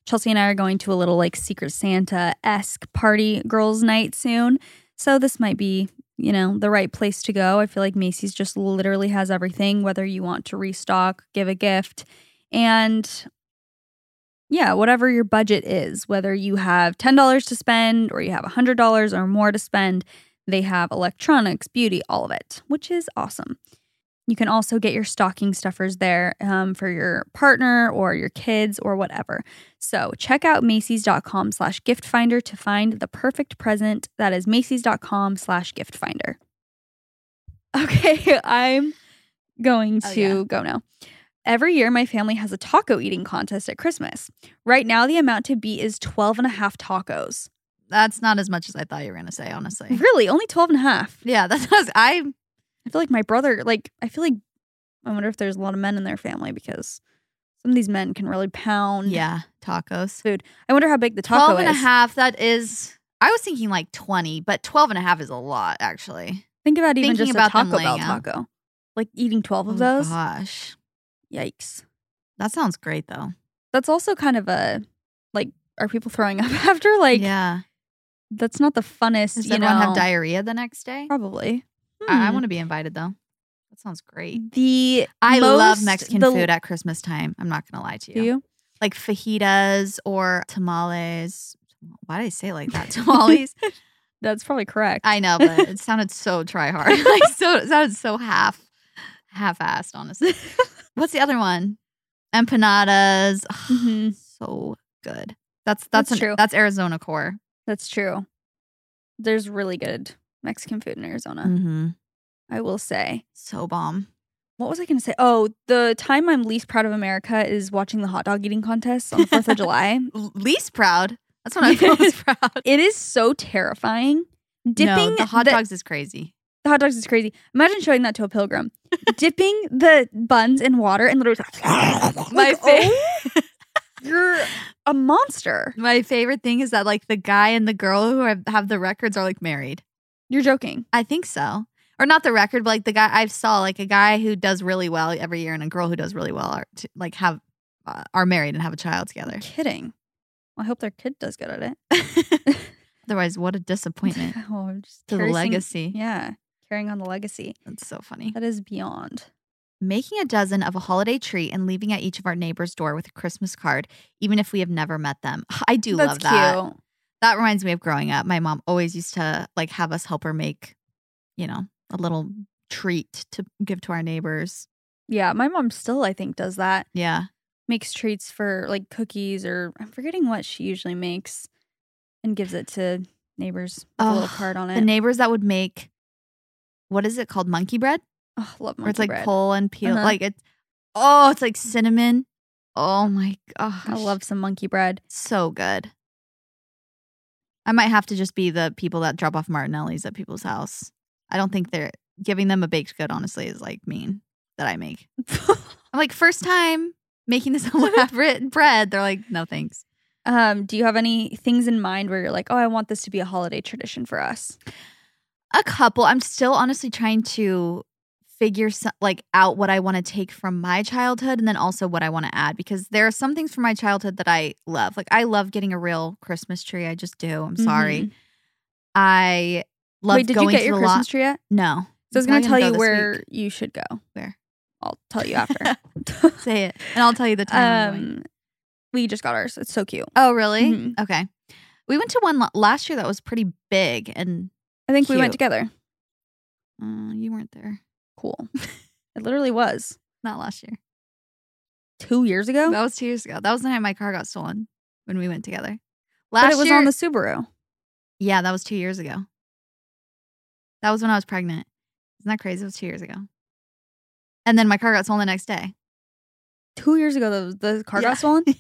Chelsey and I are going to a little like Secret Santa esque party girls' night soon. So this might be, you know, the right place to go. I feel like Macy's just literally has everything, whether you want to restock, give a gift. And yeah, whatever your budget is, whether you have $10 to spend or you have $100 or more to spend, they have electronics, beauty, all of it, which is awesome. You can also get your stocking stuffers there um, for your partner or your kids or whatever. So check out Macy's.com slash gift finder to find the perfect present. That is Macy's.com slash gift finder. [laughs] Okay, I'm going Oh, to yeah. go now. Every year, my family has a taco eating contest at Christmas. Right now, the amount to beat is 12 and a half tacos. That's not as much as I thought you were gonna say, honestly. Really? Only 12 and a half? Yeah, that's [laughs] I I feel like my brother, like, I feel like, I wonder if there's a lot of men in their family because some of these men can really pound. yeah, tacos. Food. I wonder how big the taco 12 and a is. half, that is I was thinking like 20, but 12 and a half is a lot actually. Think about even Thinking just about a them Taco Bell laying out. taco. Like eating 12 of Oh, those. Gosh. Yikes. That sounds great though. That's also kind of a, like, are people throwing [laughs] up after? Like, yeah. that's not the funnest, Does you everyone know. have diarrhea the next day? Probably. I, I Hmm. want to be invited though. That sounds great. The I love Mexican the- food at Christmas time. I'm not gonna lie to Do you. you? Like fajitas or tamales. Why did I say it like that? [laughs] Tamales. That's probably correct. I know, but it sounded so try hard. [laughs] like so it sounded so half half assed, honestly. [laughs] What's the other one? Empanadas. Ugh, Mhm. [sighs] So good. That's that's, That's an- true. That's Arizona core. That's true. There's really good Mexican food in Arizona. Mm-hmm. I will say. So bomb. What was I going to say? Oh, the time I'm least proud of America is watching the hot dog eating contest on the 4th of [laughs] July. Least proud. That's what I'm [laughs] most proud. It is so terrifying. Dipping no, the hot the, dogs is crazy. the hot dogs is crazy. Imagine showing that to a pilgrim. Dipping the buns in water and literally [laughs] My like, fa- oh, you're a monster. My favorite thing is that like the guy and the girl who have, have the records are like married. You're joking. I think so. Or not the record, but like the guy I saw, like a guy who does really well every year and a girl who does really well are t- like have uh, are married and have a child together. Kidding. Well, I hope their kid does good at it. [laughs] Otherwise, what a disappointment [laughs] oh, I'm just to the legacy. Yeah, carrying on the legacy. That's so funny. That is beyond. Making a dozen of a holiday treat and leaving at each of our neighbor's door with a Christmas card, even if we have never met them. [sighs] I do That's love that. cute. That reminds me of growing up. My mom always used to like have us help her make, you know, a little treat to give to our neighbors. Yeah, my mom still, I think, does that. Yeah. Makes treats for like cookies or I'm forgetting what she usually makes and gives it to neighbors with a little card on it. The neighbors that would make what is it called? Monkey bread? oh, love monkey bread. Where it's like bread. pull and peel. Uh-huh. Like it's oh, it's like cinnamon. Oh my gosh. I love some monkey bread. so good. I might have to just be the people that drop off Martinelli's at people's house. I don't think they're giving them a baked good, honestly, is like mean that I make. [laughs] I'm like, first time making this elaborate [laughs] bread. They're like, no thanks. um, do you have any things in mind where you're like, oh, I want this to be a holiday tradition for us? A couple. I'm still honestly trying to figure like out what I want to take from my childhood and then also what I want to add because there are some things from my childhood that I love. Like I love getting a real Christmas tree. I just do. I'm sorry. Mhm. I love Wait, did you get your Christmas lot. tree yet? No. So I was I'm going to tell gonna you go this where week. you should go. Where? I'll tell you after. [laughs] Say it, and I'll tell you the time. Um, we just got ours. It's so cute. Oh, really? Mhm. Okay. We went to one la- last year that was pretty big, and I think we went together. uh, you weren't there. Cool. [laughs] it literally was Not last year. two years ago. That was two years ago. That was the night my car got stolen when we went together. but Last it was year, on the Subaru. yeah, that was two years ago. That was when I was pregnant. Isn't that crazy? It was two years ago. And then my car got stolen the next day. Two years ago, the, the car Yeah. got stolen. [laughs] yeah.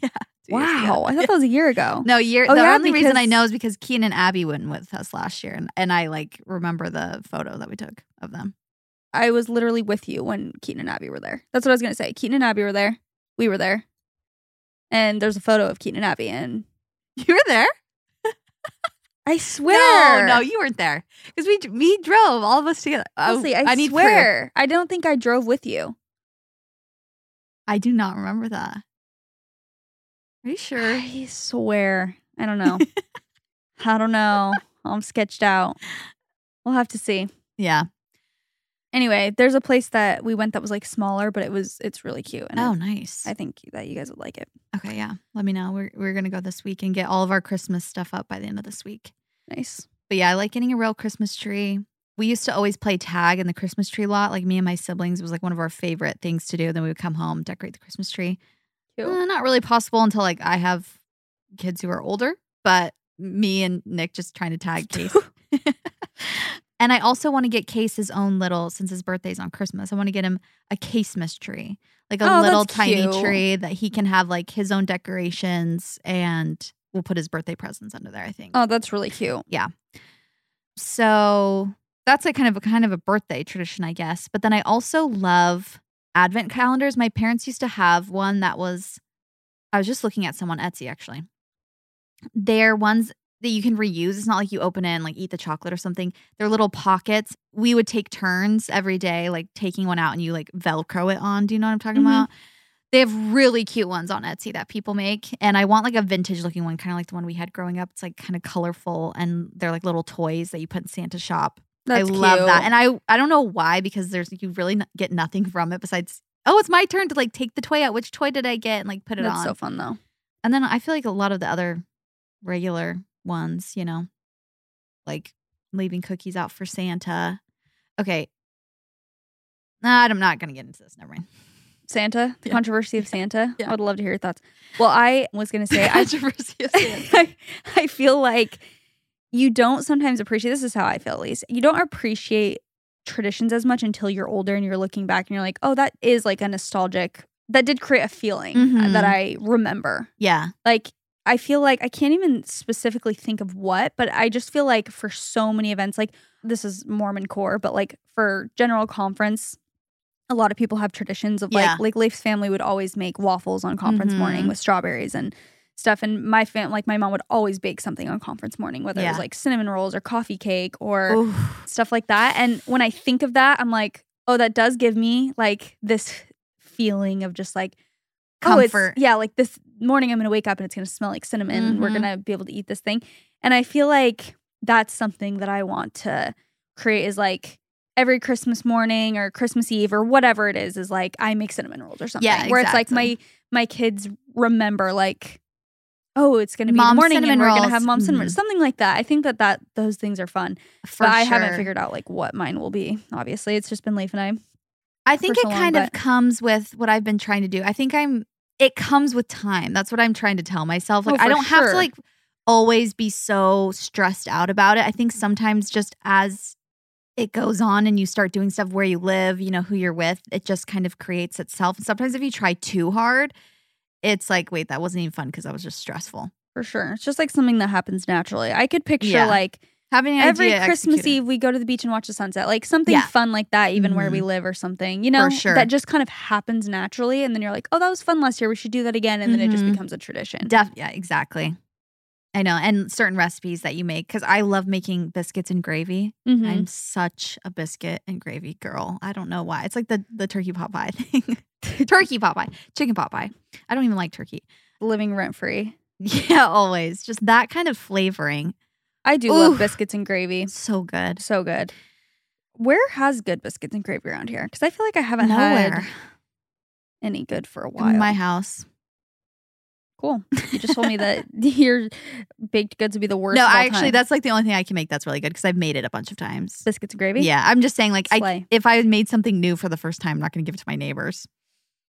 two years ago. Wow, I thought that was a year ago. No, year. Oh, the yeah, only reason I know is because Keaton and Abby went with us last year, and, and I like remember the photo that we took of them. I was literally with you when Keaton and Abby were there. That's what I was gonna say. Keaton and Abby were there. We were there, and there's a photo of Keaton and Abby. And [laughs] You were there? I swear, No, no, you weren't there because we we drove all of us together. Honestly, I, need proof. swear. I don't think I drove with you. I do not remember that. Are you sure? I swear. I don't know. [laughs] I don't know. I'm sketched out. We'll have to see. yeah. Anyway, there's a place that we went that was like smaller, but it was it's really cute. And Oh, I, nice. I think that you guys would like it. okay, yeah. Let me know. We're we're gonna go this week and get all of our Christmas stuff up by the end of this week. Nice. But yeah, I like getting a real Christmas tree. We used to always play tag in the Christmas tree lot. Like me and my siblings, it was like one of our favorite things to do. Then we would come home, decorate the Christmas tree. Cute. Uh, not really possible until like I have kids who are older, but me and Nick just trying to tag Case. [laughs] [laughs] and I also want to get Case his own little, since his birthday's on Christmas, I want to get him a Casemas tree, like a Oh, little tiny cute. tree that he can have like his own decorations and we'll put his birthday presents under there, I think. Oh, that's really cute. Yeah. So that's like kind of a kind of a birthday tradition, I guess. But then I also love advent calendars. My parents used to have one that was I was just looking at some on Etsy actually. They're ones that you can reuse. It's not like you open it and like eat the chocolate or something. They're little pockets. We would take turns every day, like taking one out and you like Velcro it on. Do you know what I'm talking Mhm. about? They have really cute ones on Etsy that people make. And I want like a vintage looking one, kind of like the one we had growing up. It's like kind of colorful and they're like little toys that you put in Santa's shop. That's I love that. And I I don't know why because there's you really n- get nothing from it besides oh it's my turn to like take the toy out. Which toy did I get and like put it that's on? so fun though. and then I feel like a lot of the other regular ones, you know, like leaving cookies out for Santa. Okay. I'm not gonna get into this. Never mind. Santa, the Yeah. controversy of Santa. Yeah. I would love to hear your thoughts. Well, I was gonna say [laughs] I Controversy of [laughs] Santa. I, I feel like you don't sometimes appreciate this is how I feel at least. You don't appreciate traditions as much until you're older and you're looking back and you're like, oh, that is like a nostalgic that did create a feeling uh, Mhm. that I remember. yeah. Like I feel like I can't even specifically think of what, but I just feel like for so many events, like this is Mormon core, but like for general conference, a lot of people have traditions of Yeah. like like Leif's family would always make waffles on conference morning Mhm. with strawberries and stuff. And my fam like my mom would always bake something on conference morning, whether it was like cinnamon rolls or coffee cake or Oof. stuff like that. And when I think of that, I'm like, oh, that does give me like this feeling of just like oh, it's- yeah, like this morning I'm gonna wake up and it's gonna smell like cinnamon. and We're Mhm. gonna be able to eat this thing. And I feel like that's something that I want to create is like every Christmas morning or Christmas Eve or whatever it is, is like I make cinnamon rolls or something. Yeah, Where it's like my my kids remember like Oh, it's gonna be Mom's the morning and cinnamon we're gonna have mom cinnamon, Mhm. something like that. I think that that those things are fun, For but I haven't figured out like what mine will be. Obviously, it's just been Leif and I. I think it so long, kind of but- comes with what I've been trying to do. I think I'm it comes with time. That's what I'm trying to tell myself. Oh, like Oh, I don't have to like always be so stressed out about it. I think sometimes just as it goes on and you start doing stuff where you live, you know, who you're with, it just kind of creates itself. And sometimes if you try too hard, it's like, wait, that wasn't even fun because that was just stressful. For sure. It's just like something that happens naturally. I could picture Yeah. like Having an every idea, Christmas execute it. Eve we go to the beach and watch the sunset. Like something Yeah. fun like that, even where we live or something, you know, sure. that just kind of happens naturally. And then you're like, oh, that was fun last year. We should do that again. And then it just Mhm. becomes a tradition. Def- yeah, exactly. I know. And certain recipes that you make, because I love making biscuits and gravy. Mhm. I'm such a biscuit and gravy girl. I don't know why. It's like the the turkey pot pie [laughs] thing. [laughs] turkey pot pie, chicken pot pie. I don't even like turkey. Living rent free. [laughs] Yeah, always. Just that kind of flavoring. I do love biscuits and gravy. So good. So good. Where has good biscuits and gravy around here? Because I feel like I haven't Nowhere. had any good for a while. In my house. cool. You just told me that [laughs] [laughs] your baked goods would be the worst. no, I actually time. that's like the only thing I can make that's really good because I've made it a bunch of times. biscuits and gravy. Yeah, I'm just saying like I if I made something new for the first time, I'm not going to give it to my neighbors.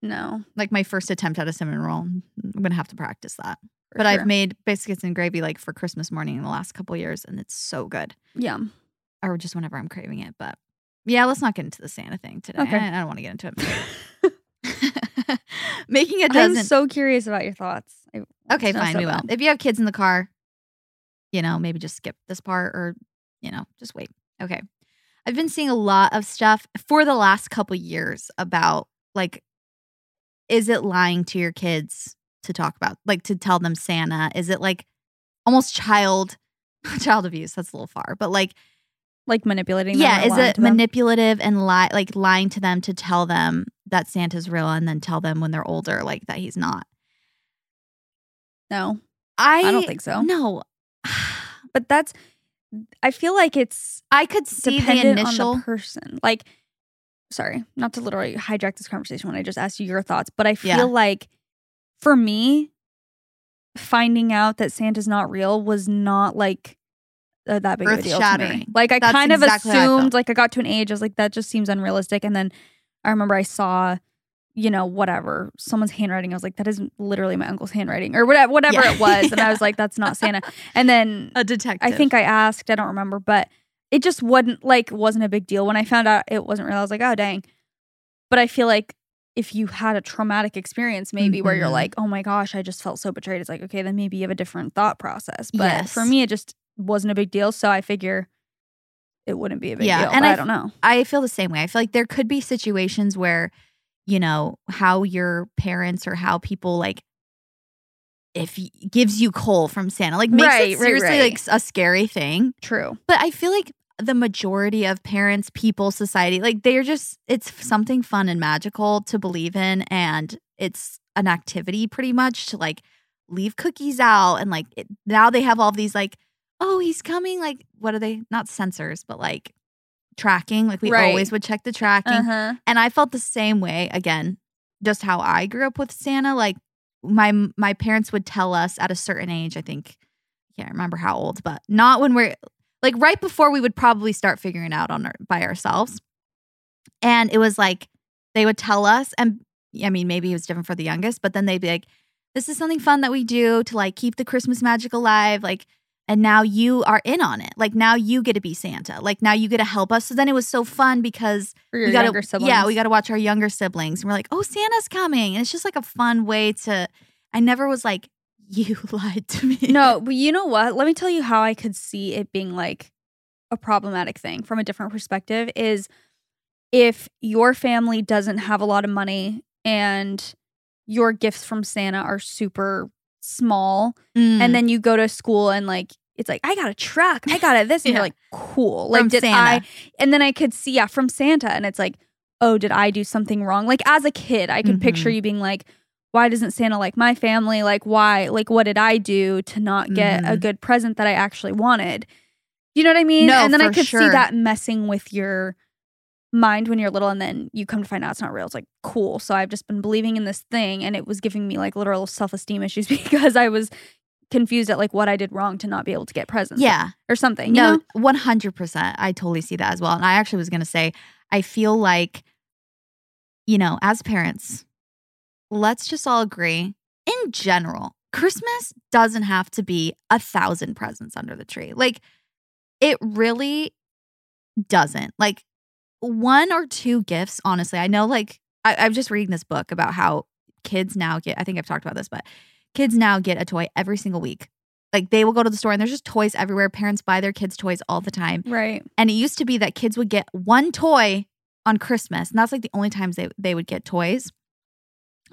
No, Like my first attempt at a cinnamon roll, I'm going to have to practice that. But sure. I've made biscuits and gravy like for Christmas morning in the last couple years, and it's so good. yum. Or just whenever I'm craving it. But yeah, let's not get into the Santa thing today. Okay. I, I don't want to get into it. [laughs] [laughs] Making a I'm dozen. so curious about your thoughts. I okay, fine, so we will. If you have kids in the car, you know, maybe just skip this part or, you know, just wait. Okay. I've been seeing a lot of stuff for the last couple years about like, is it lying to your kids to talk about, like to tell them Santa? Is it like almost child, [laughs] child abuse? That's a little far, but like, Like manipulating. them yeah, is it manipulative and lie, like lying to them to tell them that Santa's real and then tell them when they're older, like that he's not? No, I, I don't think so. No. [sighs] But that's. I feel like it's I could see the initial. on the person. Like sorry, not to literally hijack this conversation when I just asked you your thoughts, but I feel Yeah. like for me, finding out that Santa's not real was not like uh, that big of a deal to me. Like I That's kind of exactly how I assumed, like I got to an age, I was like, that just seems unrealistic. And then I remember I saw, you know, whatever someone's handwriting. I was like, that isn't literally my uncle's handwriting or whatever, whatever Yeah. it was. And I was [laughs] like, that's not Santa. And then [laughs] A detective. I think I asked, I don't remember, but it just wasn't like wasn't a big deal. When I found out it wasn't real, I was like, oh dang. But I feel like if you had a traumatic experience, maybe where you're Mhm. like, oh my gosh, I just felt so betrayed. It's like, okay, then maybe you have a different thought process. But for me, it just wasn't a big deal. So I figure it wouldn't be a big Yeah, deal. and but I, I- don't know. I feel the same way. I feel like there could be situations where, you know, how your parents or how people like if y- gives you coal from Santa, like makes Right, it seriously right. like s- a scary thing. True. But I feel like the majority of parents, people, society, like they're just it's something fun and magical to believe in, and it's an activity pretty much to like leave cookies out and like it, now they have all these like oh he's coming like what are they not sensors but like tracking like we Right. always would check the tracking Uh-huh. and I felt the same way again, just how I grew up with Santa. Like my my parents would tell us at a certain age, I think I can't remember how old, but not when we're like right before we would probably start figuring out on our, by ourselves. And it was like they would tell us, and I mean, maybe it was different for the youngest, but then they'd be like, This is something fun that we do to like keep the Christmas magic alive. Like, and now you are in on it. Like now you get to be Santa. Like now you get to help us. So then it was so fun because we gotta, siblings. Yeah, we got to watch our younger siblings. And we're like, oh, Santa's coming. And it's just like a fun way to. I never was like, you [laughs] lied to me. No, but you know what? Let me tell you how I could see it being like a problematic thing from a different perspective is if your family doesn't have a lot of money and your gifts from Santa are super small Mm. and then you go to school and like it's like I got a truck, I got a this and [laughs] Yeah. you're like cool. Like From did Santa. I and then I could see yeah from Santa and it's like oh did I do something wrong? Like as a kid, I could picture Mhm. you being like why doesn't Santa like my family? Like why? Like what did I do to not get a Mhm. good present that I actually wanted? You know what I mean? No, and then I could see that messing with your mind when you're little and then you come to find out it's not real. It's like cool. So I've just been believing in this thing and it was giving me like literal self-esteem issues [laughs] because I was confused at like what I did wrong to not be able to get presents. yeah. Or something. you No, one hundred percent. I totally see that as well. And I actually was gonna say, I feel like, you know, as parents, let's just all agree. In general, Christmas doesn't have to be a thousand presents under the tree. Like, it really doesn't. Like, one or two gifts. Honestly, I know. Like, I, I'm just reading this book about how kids now get. I think I've talked about this, but kids now get a toy every single week. Like they will go to the store and there's just toys everywhere. Parents buy their kids toys all the time. Right. And it used to be that kids would get one toy on Christmas. And that's like the only times they, they would get toys.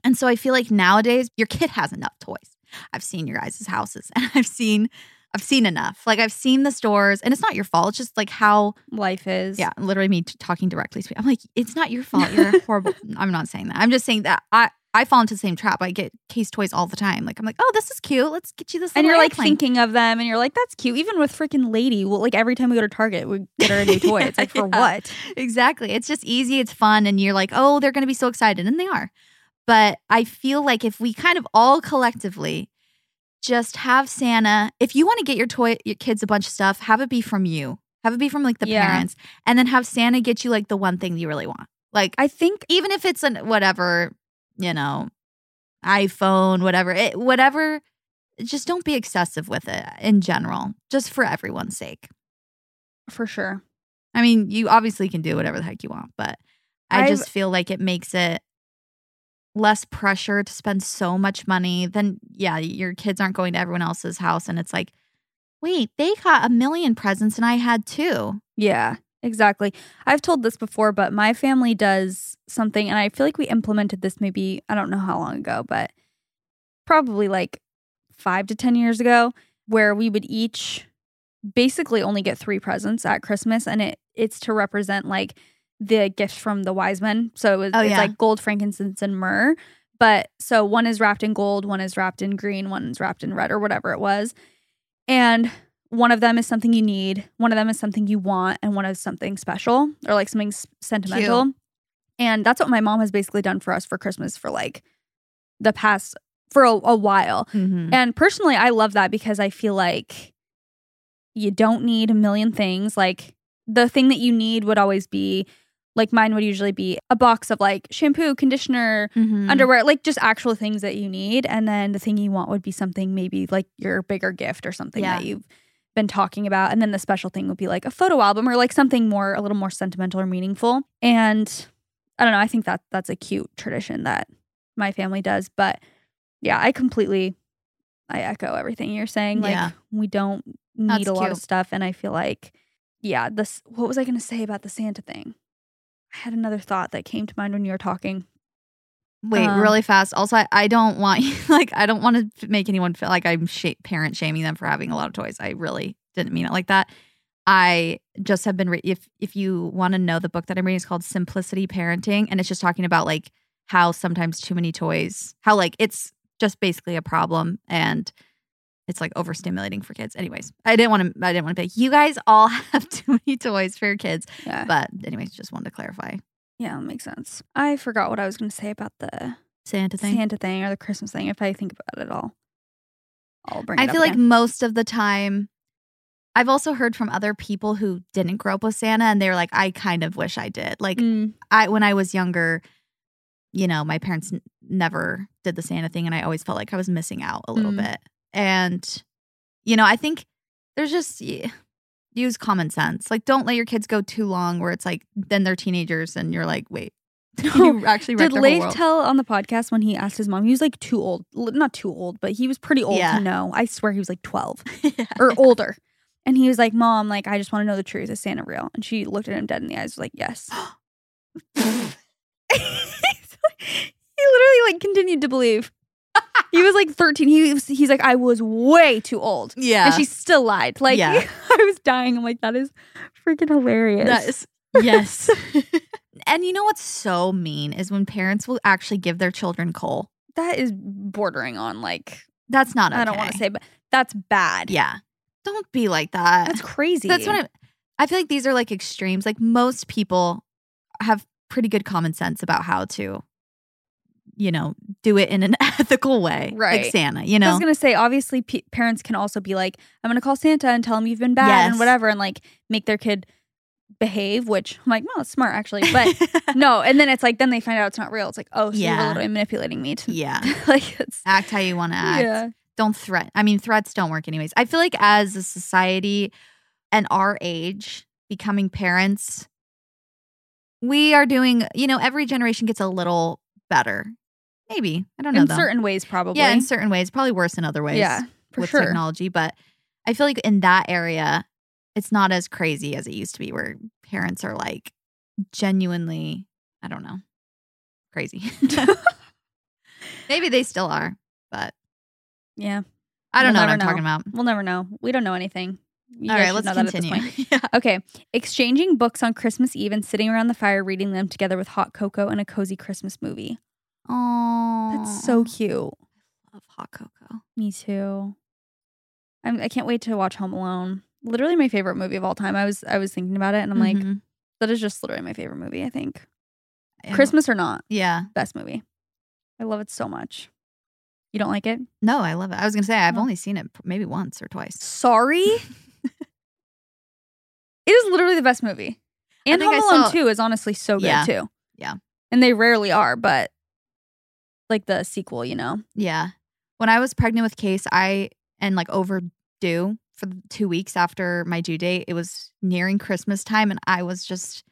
And so I feel like nowadays your kid has enough toys. I've seen your guys' houses [laughs] and I've seen I've seen enough. Like I've seen the stores and it's not your fault. It's just like how Life is. yeah, literally me t- talking directly to me. I'm like, it's not your fault. You're [laughs] horrible. I'm not saying that. I'm just saying that I I fall into the same trap. I get Case toys all the time. Like I'm like, oh, this is cute. Let's get you this. And you're like airplane." thinking of them and you're like, that's cute. Even with freaking lady, well, like every time we go to Target, we get her a new toy. It's like [laughs] for Yeah. what? exactly. It's just easy. It's fun, and you're like, oh, they're gonna be so excited, and they are. But I feel like if we kind of all collectively just have Santa, if you want to get your toy, your kids a bunch of stuff, have it be from you. Have it be from like the Yeah. parents, and then have Santa get you like the one thing you really want. Like I think even if it's an whatever, you know, iPhone, whatever, it, whatever. Just don't be excessive with it in general, just for everyone's sake. for sure. I mean, you obviously can do whatever the heck you want, but I I've- just feel like it makes it less pressure to spend so much money. Then, yeah, your kids aren't going to everyone else's house, and it's like, wait, they got a million presents and I had two. Yeah, exactly. I've told this before, but my family does something, and I feel like we implemented this maybe, I don't know how long ago, but probably like five to 10 years ago, where we would each basically only get three presents at Christmas, and it it's to represent like the gift from the wise men. So it was Oh, it's yeah. like gold, frankincense, and myrrh. But so one is wrapped in gold, one is wrapped in green, one is wrapped in red, or whatever it was. And one of them is something you need, one of them is something you want, and one is something special or like something s- sentimental. And that's what my mom has basically done for us for Christmas for like the past for a, a while. Mhm. And personally, I love that because I feel like you don't need a million things. Like the thing that you need would always be like mine would usually be a box of like shampoo, conditioner, Mhm. underwear, like just actual things that you need. And then the thing you want would be something maybe like your bigger gift or something Yeah. that you've been talking about. And then the special thing would be like a photo album or like something more, a little more sentimental or meaningful. And I don't know, I think that that's a cute tradition that my family does. But yeah, I completely, I echo everything you're saying. Like Yeah. we don't need That's a lot of stuff. And I feel like, yeah, this, what was I going to say about the Santa thing? I had another thought that came to mind when you were talking. Wait, Um, really fast. Also, I, I don't want [laughs] like I don't want to make anyone feel like I'm sh- parent shaming them for having a lot of toys. I really didn't mean it like that. I just have been re- if if you want to know the book that I'm reading is called Simplicity Parenting and it's just talking about like how sometimes too many toys, how like it's just basically a problem and it's like overstimulating for kids. Anyways, I didn't want to I didn't want to be like you guys all [laughs] have too many toys for your kids. Yeah. But anyways, just wanted to clarify. Yeah, that makes sense. I forgot what I was going to say about the Santa thing. Santa thing or the Christmas thing. If I think about it all, I'll bring. It I feel like again. most of the time, I've also heard from other people who didn't grow up with Santa, and they were like, "I kind of wish I did." Like, Mm, I when I was younger, you know, my parents n- never did the Santa thing, and I always felt like I was missing out a little Mm. bit. And you know, I think there's just use common sense. Like, don't let your kids go too long where it's like then they're teenagers, and you're like, wait, [laughs] you actually Did Leif tell on the podcast when he asked his mom? He was like too old, not too old, but he was pretty old Yeah. to know. I swear he was like twelve [laughs] or older. And he was like, "Mom, like I just want to know the truth. Is Santa real?" And she looked at him dead in the eyes, was like, "Yes." [gasps] [laughs] he literally like continued to believe. He was like 13. He was, he's like, I was way too old. yeah, And she still lied. Like Yeah. [laughs] I was dying. I'm like, that is freaking hilarious. That is yes. [laughs] and you know what's so mean is when parents will actually give their children coal. that is bordering on like That's not okay. I don't want to say, but that's bad. Yeah. Don't be like that. That's crazy. That's what I'm, I feel like these are like extremes. Like most people have pretty good common sense about how to you know, do it in an [laughs] ethical way. Right. Like Santa, you know? I was gonna say, obviously, p- parents can also be like, "I'm gonna call Santa and tell him you've been bad Yes. and whatever," and like make their kid behave. Which I'm like, "No, it's smart actually," but [laughs] no. And then it's like, then they find out it's not real. It's like, "Oh, so you're Yeah. literally manipulating me to yeah. [laughs] like it's Act how you want to act. yeah, don't threat. I mean, threats don't work anyways. I feel like as a society and our age, becoming parents, we are doing, you know, every generation gets a little better. Maybe. I don't know. in though. certain ways, probably. yeah, in certain ways. Probably worse in other ways yeah, for with sure. technology. But I feel like in that area, it's not as crazy as it used to be where parents are like genuinely, I don't know, crazy. [laughs] Maybe they still are, but Yeah, I don't We'll know what I'm know. talking about. we'll never know. We don't know anything. You All right, let's know that at this continue. [laughs] yeah. Okay, exchanging books on Christmas Eve and sitting around the fire reading them together with hot cocoa and a cozy Christmas movie. Oh, That's so cute. I love hot cocoa. Me too. I'm, I can't wait to watch Home Alone. Literally my favorite movie of all time. I was I was thinking about it and I'm like, Mhm. that is just literally my favorite movie. I think I Christmas or not, Yeah. best movie. I love it so much. You don't like it? No, I love it. I was gonna say I've Oh. only seen it maybe once or twice. Sorry. [laughs] it is literally the best movie. And Home Alone saw- 2 is honestly so good Yeah. too. Yeah. And they rarely are, but like the sequel, you know. Yeah. When I was pregnant with Case, I and like overdue for two weeks after my due date. It was nearing Christmas time, and I was just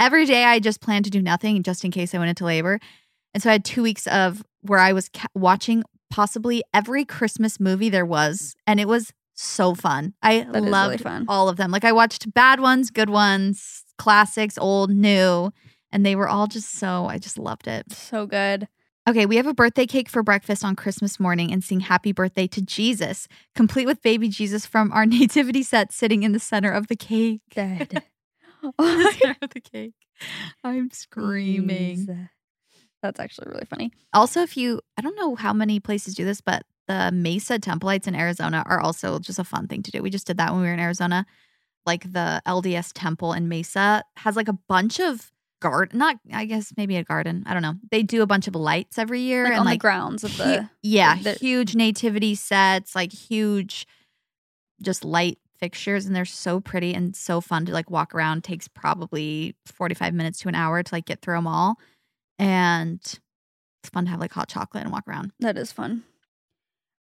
every day I just planned to do nothing just in case I went into labor. And so I had two weeks of where I was ca- watching possibly every Christmas movie there was, and it was so fun. I That is really loved fun. all of them. Like I watched bad ones, good ones, classics, old, new, and they were all just so. I just loved it. So good. Okay, we have a birthday cake for breakfast on Christmas morning and sing happy birthday to Jesus, complete with baby Jesus from our [laughs] nativity set sitting in the center of the cake. Dead. In [laughs] [laughs] the center of the cake. I'm screaming. Jeez. That's actually really funny. Also, if you, I don't know how many places do this, but the Mesa Temple Lights in Arizona are also just a fun thing to do. We just did that when we were in Arizona. Like the LDS temple in Mesa has like a bunch of garden. Not, I guess maybe a garden. I don't know. They do a bunch of lights every year Like and on like the grounds of hu- the. yeah, the- huge nativity sets, like huge, just light fixtures, and they're so pretty and so fun to like walk around. Takes probably forty five minutes to an hour to like get through them all, and it's fun to have like hot chocolate and walk around. That is fun.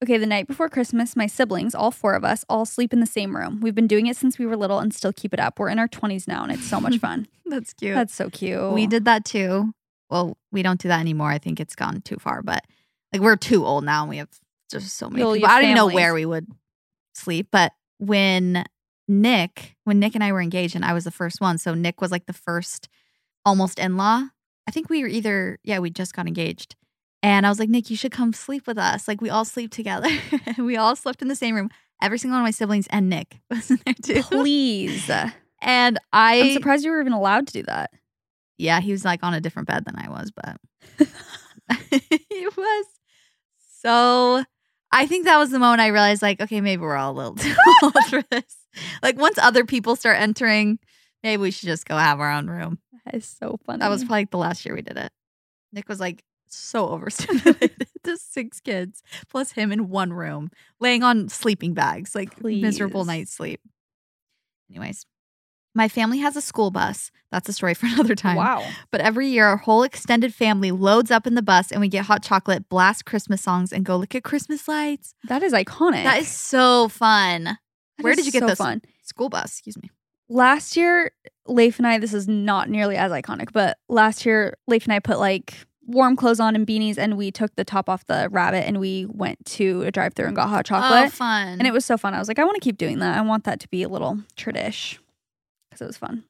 Okay, the night before Christmas, my siblings, all four of us, all sleep in the same room. We've been doing it since we were little and still keep it up. We're in our 20s now and it's so much [laughs] fun. That's cute. That's so cute. We did that too. Well, we don't do that anymore. I think it's gone too far, but like we're too old now and we have just so many You'll- people. I don't even know where we would sleep, but when Nick, when Nick and I were engaged and I was the first one, so Nick was like the first almost in-law. I think we were either yeah, we just got engaged. And I was like, Nick, you should come sleep with us. Like we all sleep together. [laughs] we all slept in the same room. Every single one of my siblings and Nick [laughs] was in there too. Please. And I I'm surprised you were even allowed to do that. yeah, he was like on a different bed than I was, but [laughs] it was so. I think that was the moment I realized, like, okay, maybe we're all a little too old for this. Like, once other people start entering, maybe we should just go have our own room. That is so funny. That was probably like the last year we did it. Nick was like so overstimulated. [laughs] Just six kids plus him in one room, laying on sleeping bags, like miserable Please. night's sleep. Anyways, my family has a school bus. That's a story for [laughs] another time. wow. But every year, our whole extended family loads up in the bus and we get hot chocolate, blast Christmas songs, and go look at Christmas lights. That is iconic. That is so fun. That Where did you get so this? Fun. School bus, excuse me. Last year, Leif and I, this is not nearly as iconic, but last year, Leif and I put like warm clothes on and beanies and we took the top off the rabbit and we went to a drive through and got hot chocolate. Oh, chocolate. fun. and it was so fun. I was like, I want to keep doing that. I want that to be a little tradish because it was fun.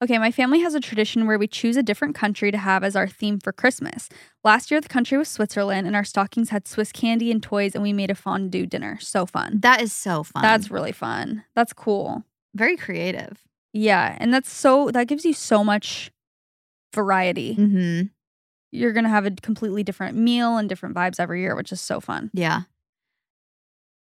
Okay, my family has a tradition where we choose a different country to have as our theme for Christmas. Last year, the country was Switzerland, and our stockings had Swiss candy and toys, and we made a fondue dinner. So fun. that is so fun. That's really fun. That's cool. very creative. Yeah, and that's so that gives you so much variety. Mm-hmm. You're gonna have a completely different meal and different vibes every year, which is so fun. Yeah.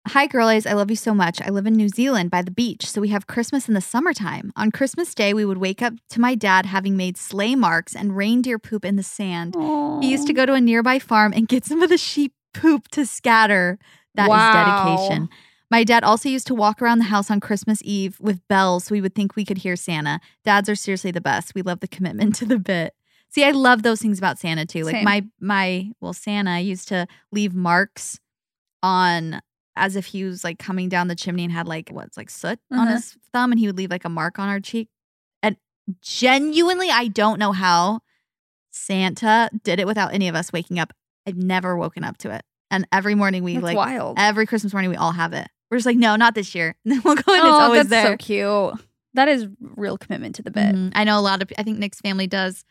Hi, girlies. I love you so much. I live in New Zealand by the beach, so we have Christmas in the summertime. On Christmas Day, we would wake up to my dad having made sleigh marks and reindeer poop in the sand. He used to go to a nearby farm and get some of the sheep poop to scatter. That is Wow. dedication. My dad also used to walk around the house on Christmas Eve with bells so we would think we could hear Santa. Dads are seriously the best. We love the commitment to the bit. See, I love those things about Santa too. Like Same. my my well, Santa used to leave marks on as if he was like coming down the chimney and had like what's like soot on Uh-huh. his thumb and he would leave like a mark on our cheek. And genuinely, I don't know how Santa did it without any of us waking up. I've never woken up to it. And every morning we That's like wild. every Christmas morning we all have it. We're just like, no, not this year. And [laughs] then we'll go and oh, it's always that's there. so cute. That is real commitment to the bit. Mhm. I know a lot of I think Nick's family does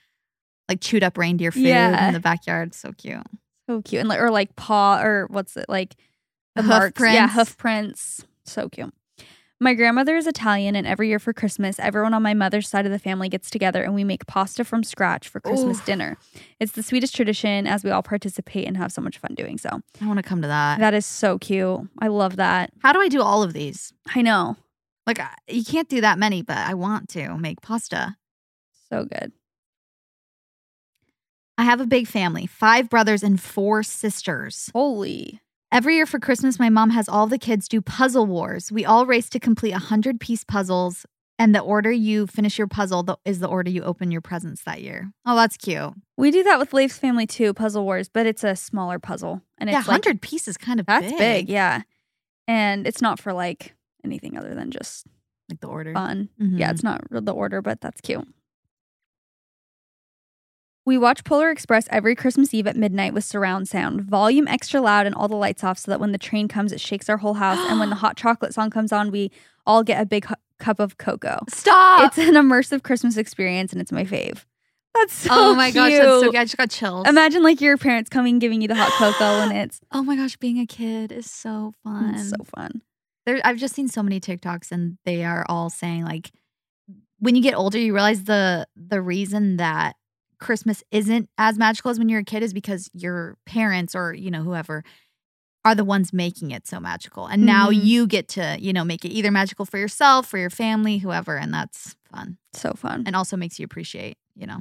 like chewed up reindeer food Yeah. in the backyard. So cute. So cute. And or like paw or what's it like the Hoof marks. Yeah, hoof prints. So cute. My grandmother is Italian, and every year for Christmas, everyone on my mother's side of the family gets together and we make pasta from scratch for Christmas Oof. dinner. It's the sweetest tradition as we all participate and have so much fun doing so. I want to come to that. That is so cute. I love that. How do I do all of these? I know. Like you can't do that many, but I want to make pasta. So good. I have a big family, five brothers and four sisters. Holy. Every year for Christmas, my mom has all the kids do puzzle wars. We all race to complete a 100 piece puzzles, and the order you finish your puzzle is the order you open your presents that year. Oh, that's cute. We do that with Leif's family too, Puzzle Wars, but it's a smaller puzzle. And yeah, it's like 100 pieces kind of That's big. big. yeah. And it's not for like anything other than just Like the order. fun. Mhm. Yeah, it's not the order, but that's cute. We watch Polar Express every Christmas Eve at midnight with surround sound, volume extra loud, and all the lights off so that when the train comes, it shakes our whole house. and when the [gasps] hot chocolate song comes on, we all get a big hu- cup of cocoa. Stop. It's an immersive Christmas experience, and it's my fave. That's so oh my gosh, that's so good. I just got chills. Imagine like your parents coming giving you the hot cocoa, and [gasps] it's, oh my gosh, being a kid is so fun. it's so fun. there I've just seen so many TikToks and they are all saying like when you get older you realize the the reason that Christmas isn't as magical as when you're a kid is because your parents or you know whoever are the ones making it so magical. And now Mhm. you get to, you know, make it either magical for yourself, for your family, whoever, and that's fun So fun. and also makes you appreciate, you know,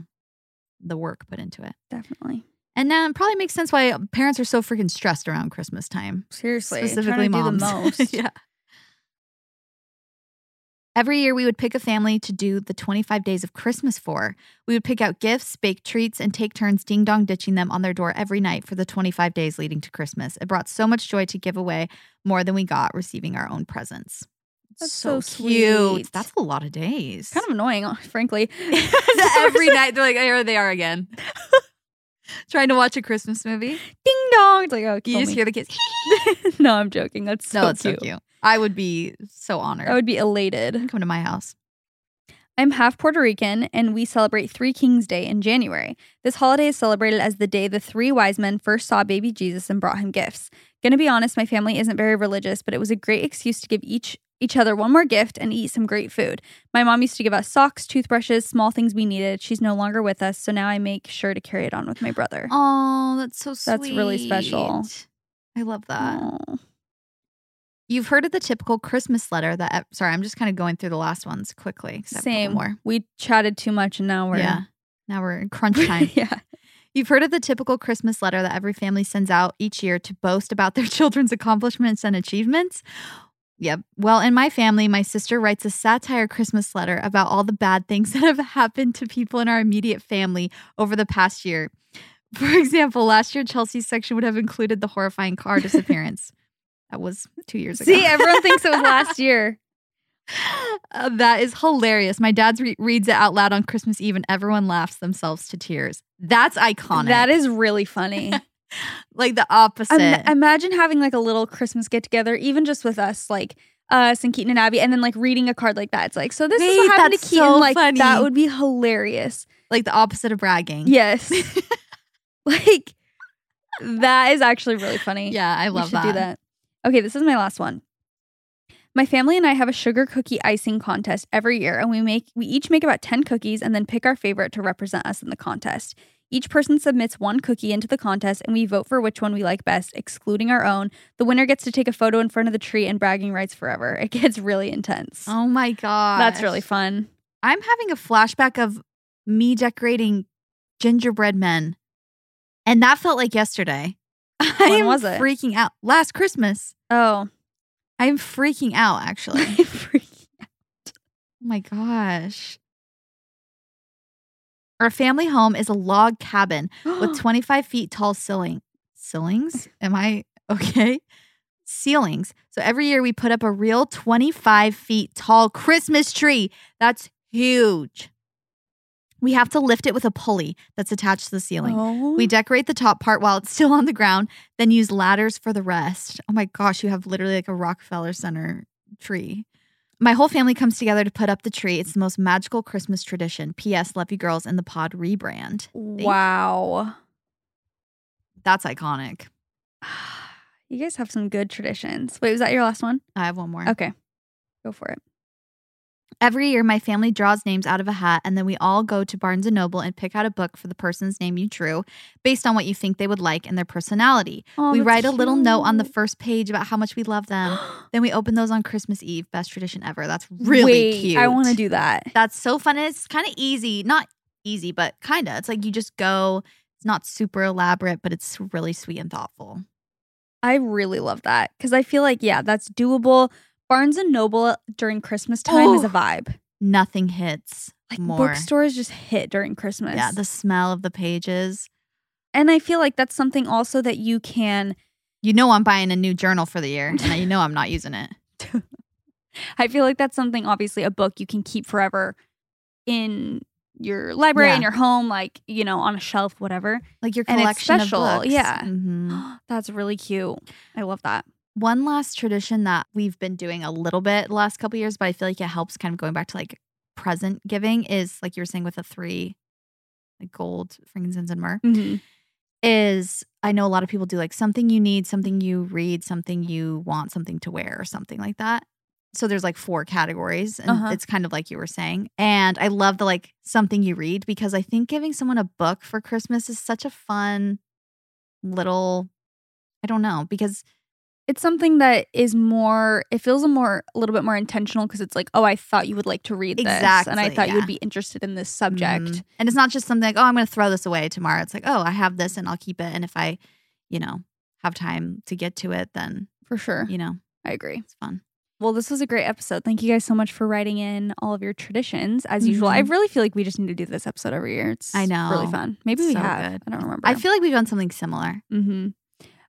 the work put into it. Definitely. And then it probably makes sense why parents are so freaking stressed around Christmas time. Seriously. Specifically, moms. [laughs] most. yeah. Every year, we would pick a family to do the 25 days of Christmas for. We would pick out gifts, bake treats, and take turns ding dong ditching them on their door every night for the 25 days leading to Christmas. It brought so much joy to give away more than we got receiving our own presents. That's so cute. sweet. That's a lot of days. Kind of annoying, [laughs] frankly. [laughs] [laughs] every night they're like, here they are again. Trying to watch a Christmas movie. Ding dong. It's like, oh, You just me. hear the kids. no, I'm joking. That's so no, it's cute. so cute. I would be so honored. I would be elated. come to my house. I'm half Puerto Rican, and we celebrate Three Kings Day in January. This holiday is celebrated as the day the three wise men first saw baby Jesus and brought him gifts. Gonna be honest, my family isn't very religious, but it was a great excuse to give each each other one more gift and eat some great food. My mom used to give us socks, toothbrushes, small things we needed. She's no longer with us, so now I make sure to carry it on with my brother. Oh, that's so sweet. That's really special. I love that. Aw. You've heard of the typical Christmas letter that. Sorry, I'm just kind of going through the last ones quickly. 'cause I have a couple Same. More. We chatted too much, and now we're Yeah. Now we're in crunch [laughs] time. yeah. You've heard of the typical Christmas letter that every family sends out each year to boast about their [laughs] children's accomplishments and achievements? Yep. Well, in my family, my sister writes a satire Christmas letter about all the bad things [laughs] that have happened to people in our immediate family over the past year. For example, last year, Chelsey's section would have included the horrifying car disappearance. That was two years ago. See, everyone thinks it was last [laughs] year. Uh, that is hilarious. My dad re- reads it out loud on Christmas Eve, and everyone laughs themselves to tears. That's iconic. That is really funny. [laughs] like the opposite. Im- imagine having like a little Christmas get together, even just with us, like us and Keaton and Abby, and then like reading a card like that. It's like, so this is what happened to Keaton. so like funny. that would be hilarious. like the opposite of bragging. Yes, [laughs] like that is actually really funny. Yeah, I we love should that. do that. Okay, this is my last one. My family and I have a sugar cookie icing contest every year, and we make we each make about 10 cookies and then pick our favorite to represent us in the contest. Each person submits one cookie into the contest, and we vote for which one we like best, excluding our own. The winner gets to take a photo in front of the tree and bragging rights forever. It [laughs] gets really intense. Oh my god, That's really fun. I'm having a flashback of me decorating gingerbread men, and that felt like yesterday. I [laughs] When am was it? freaking out. Last Christmas. Oh, I'm freaking out. Actually. [laughs] oh freaking my gosh. Our family home is a log cabin with [gasps] 25 feet tall ceiling ceilings. Am I [laughs] okay? Ceilings. So every year we put up a real 25 feet tall Christmas tree. That's huge. We have to lift it with a pulley that's attached to the ceiling. Oh. We decorate the top part while it's still [laughs] on the ground, then use ladders for the rest. Oh my gosh, you have literally like a Rockefeller Center tree. My whole family comes together to put up the tree. It's the most magical Christmas tradition. P.S. Love you girls and the pod rebrand. wow. That's iconic. [sighs] You guys have some good traditions. Wait, was that your last one? I have one more. Okay. Go for it. Every year, my family draws names out of a hat, and then we all go to Barnes and Noble and pick out a book for the person's name you drew based on what you think they would like and their personality. Oh, we write a little note on the first page about how much we love them. [gasps] then we open those on Christmas Eve. Best tradition ever. That's really Wait, cute. I want to do that. That's so fun. And it's kind of easy. Not easy, but kind of. It's like you just go. It's not super elaborate, but it's really sweet and thoughtful. I really love that because I feel like yeah, that's doable. Barnes and Noble during Christmas time is a [gasps] vibe. Nothing hits Like more. bookstores just hit during Christmas. Yeah, the smell of the pages. and I feel like that's something also that you can. You know I'm buying a new journal for the year, and you know I'm not using it. [laughs] [laughs] I feel like that's something obviously a book you can keep forever in your library Yeah. in your home, like you know on a shelf, whatever. Like your And it's collection special, of books. yeah. Mhm. [gasps] that's really cute. I love that. One last tradition that we've been doing a little bit the last couple years, but I feel like it helps kind of going back to like present giving is like you were saying with the three like gold, frankincense, and myrrh. Mm-hmm. Is I know a lot of people do like something you need, something you read, something you want, something to wear, or something like that. So there's like four categories, and Uh-huh. it's kind of like you were saying. And I love the like something you read because I think giving someone a book for Christmas is such a fun little, I don't know, because it's something that is more it feels a more a little bit more intentional because it's like oh i thought you would like to read this and i Exactly, thought you would be interested in this subject Mhm. And it's not just something like, oh, I'm going to throw this away tomorrow. It's like, oh, I have this and I'll keep it. And if I, you know, have time to get to it, then, for sure you know, i agree it's fun. well this was a great episode thank you guys so much for writing in all of your traditions as usual i Mhm. really feel like we just need to do this episode every year it's I know. really fun maybe we So have good. i don't remember I feel like we've done something similar. Mm-hmm.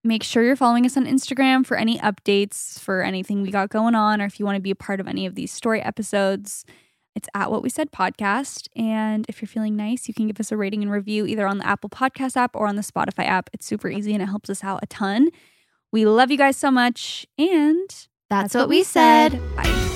Make sure you're following us on Instagram for any updates for anything we got going on, or if you want to be a part of any of these story episodes. It's at What We Said podcast. And if you're feeling nice, you can give us a rating and review either on the Apple Podcast app or on the Spotify app. It's super easy and it helps us out a ton. We love you guys so much. And That's, what, we said. Bye.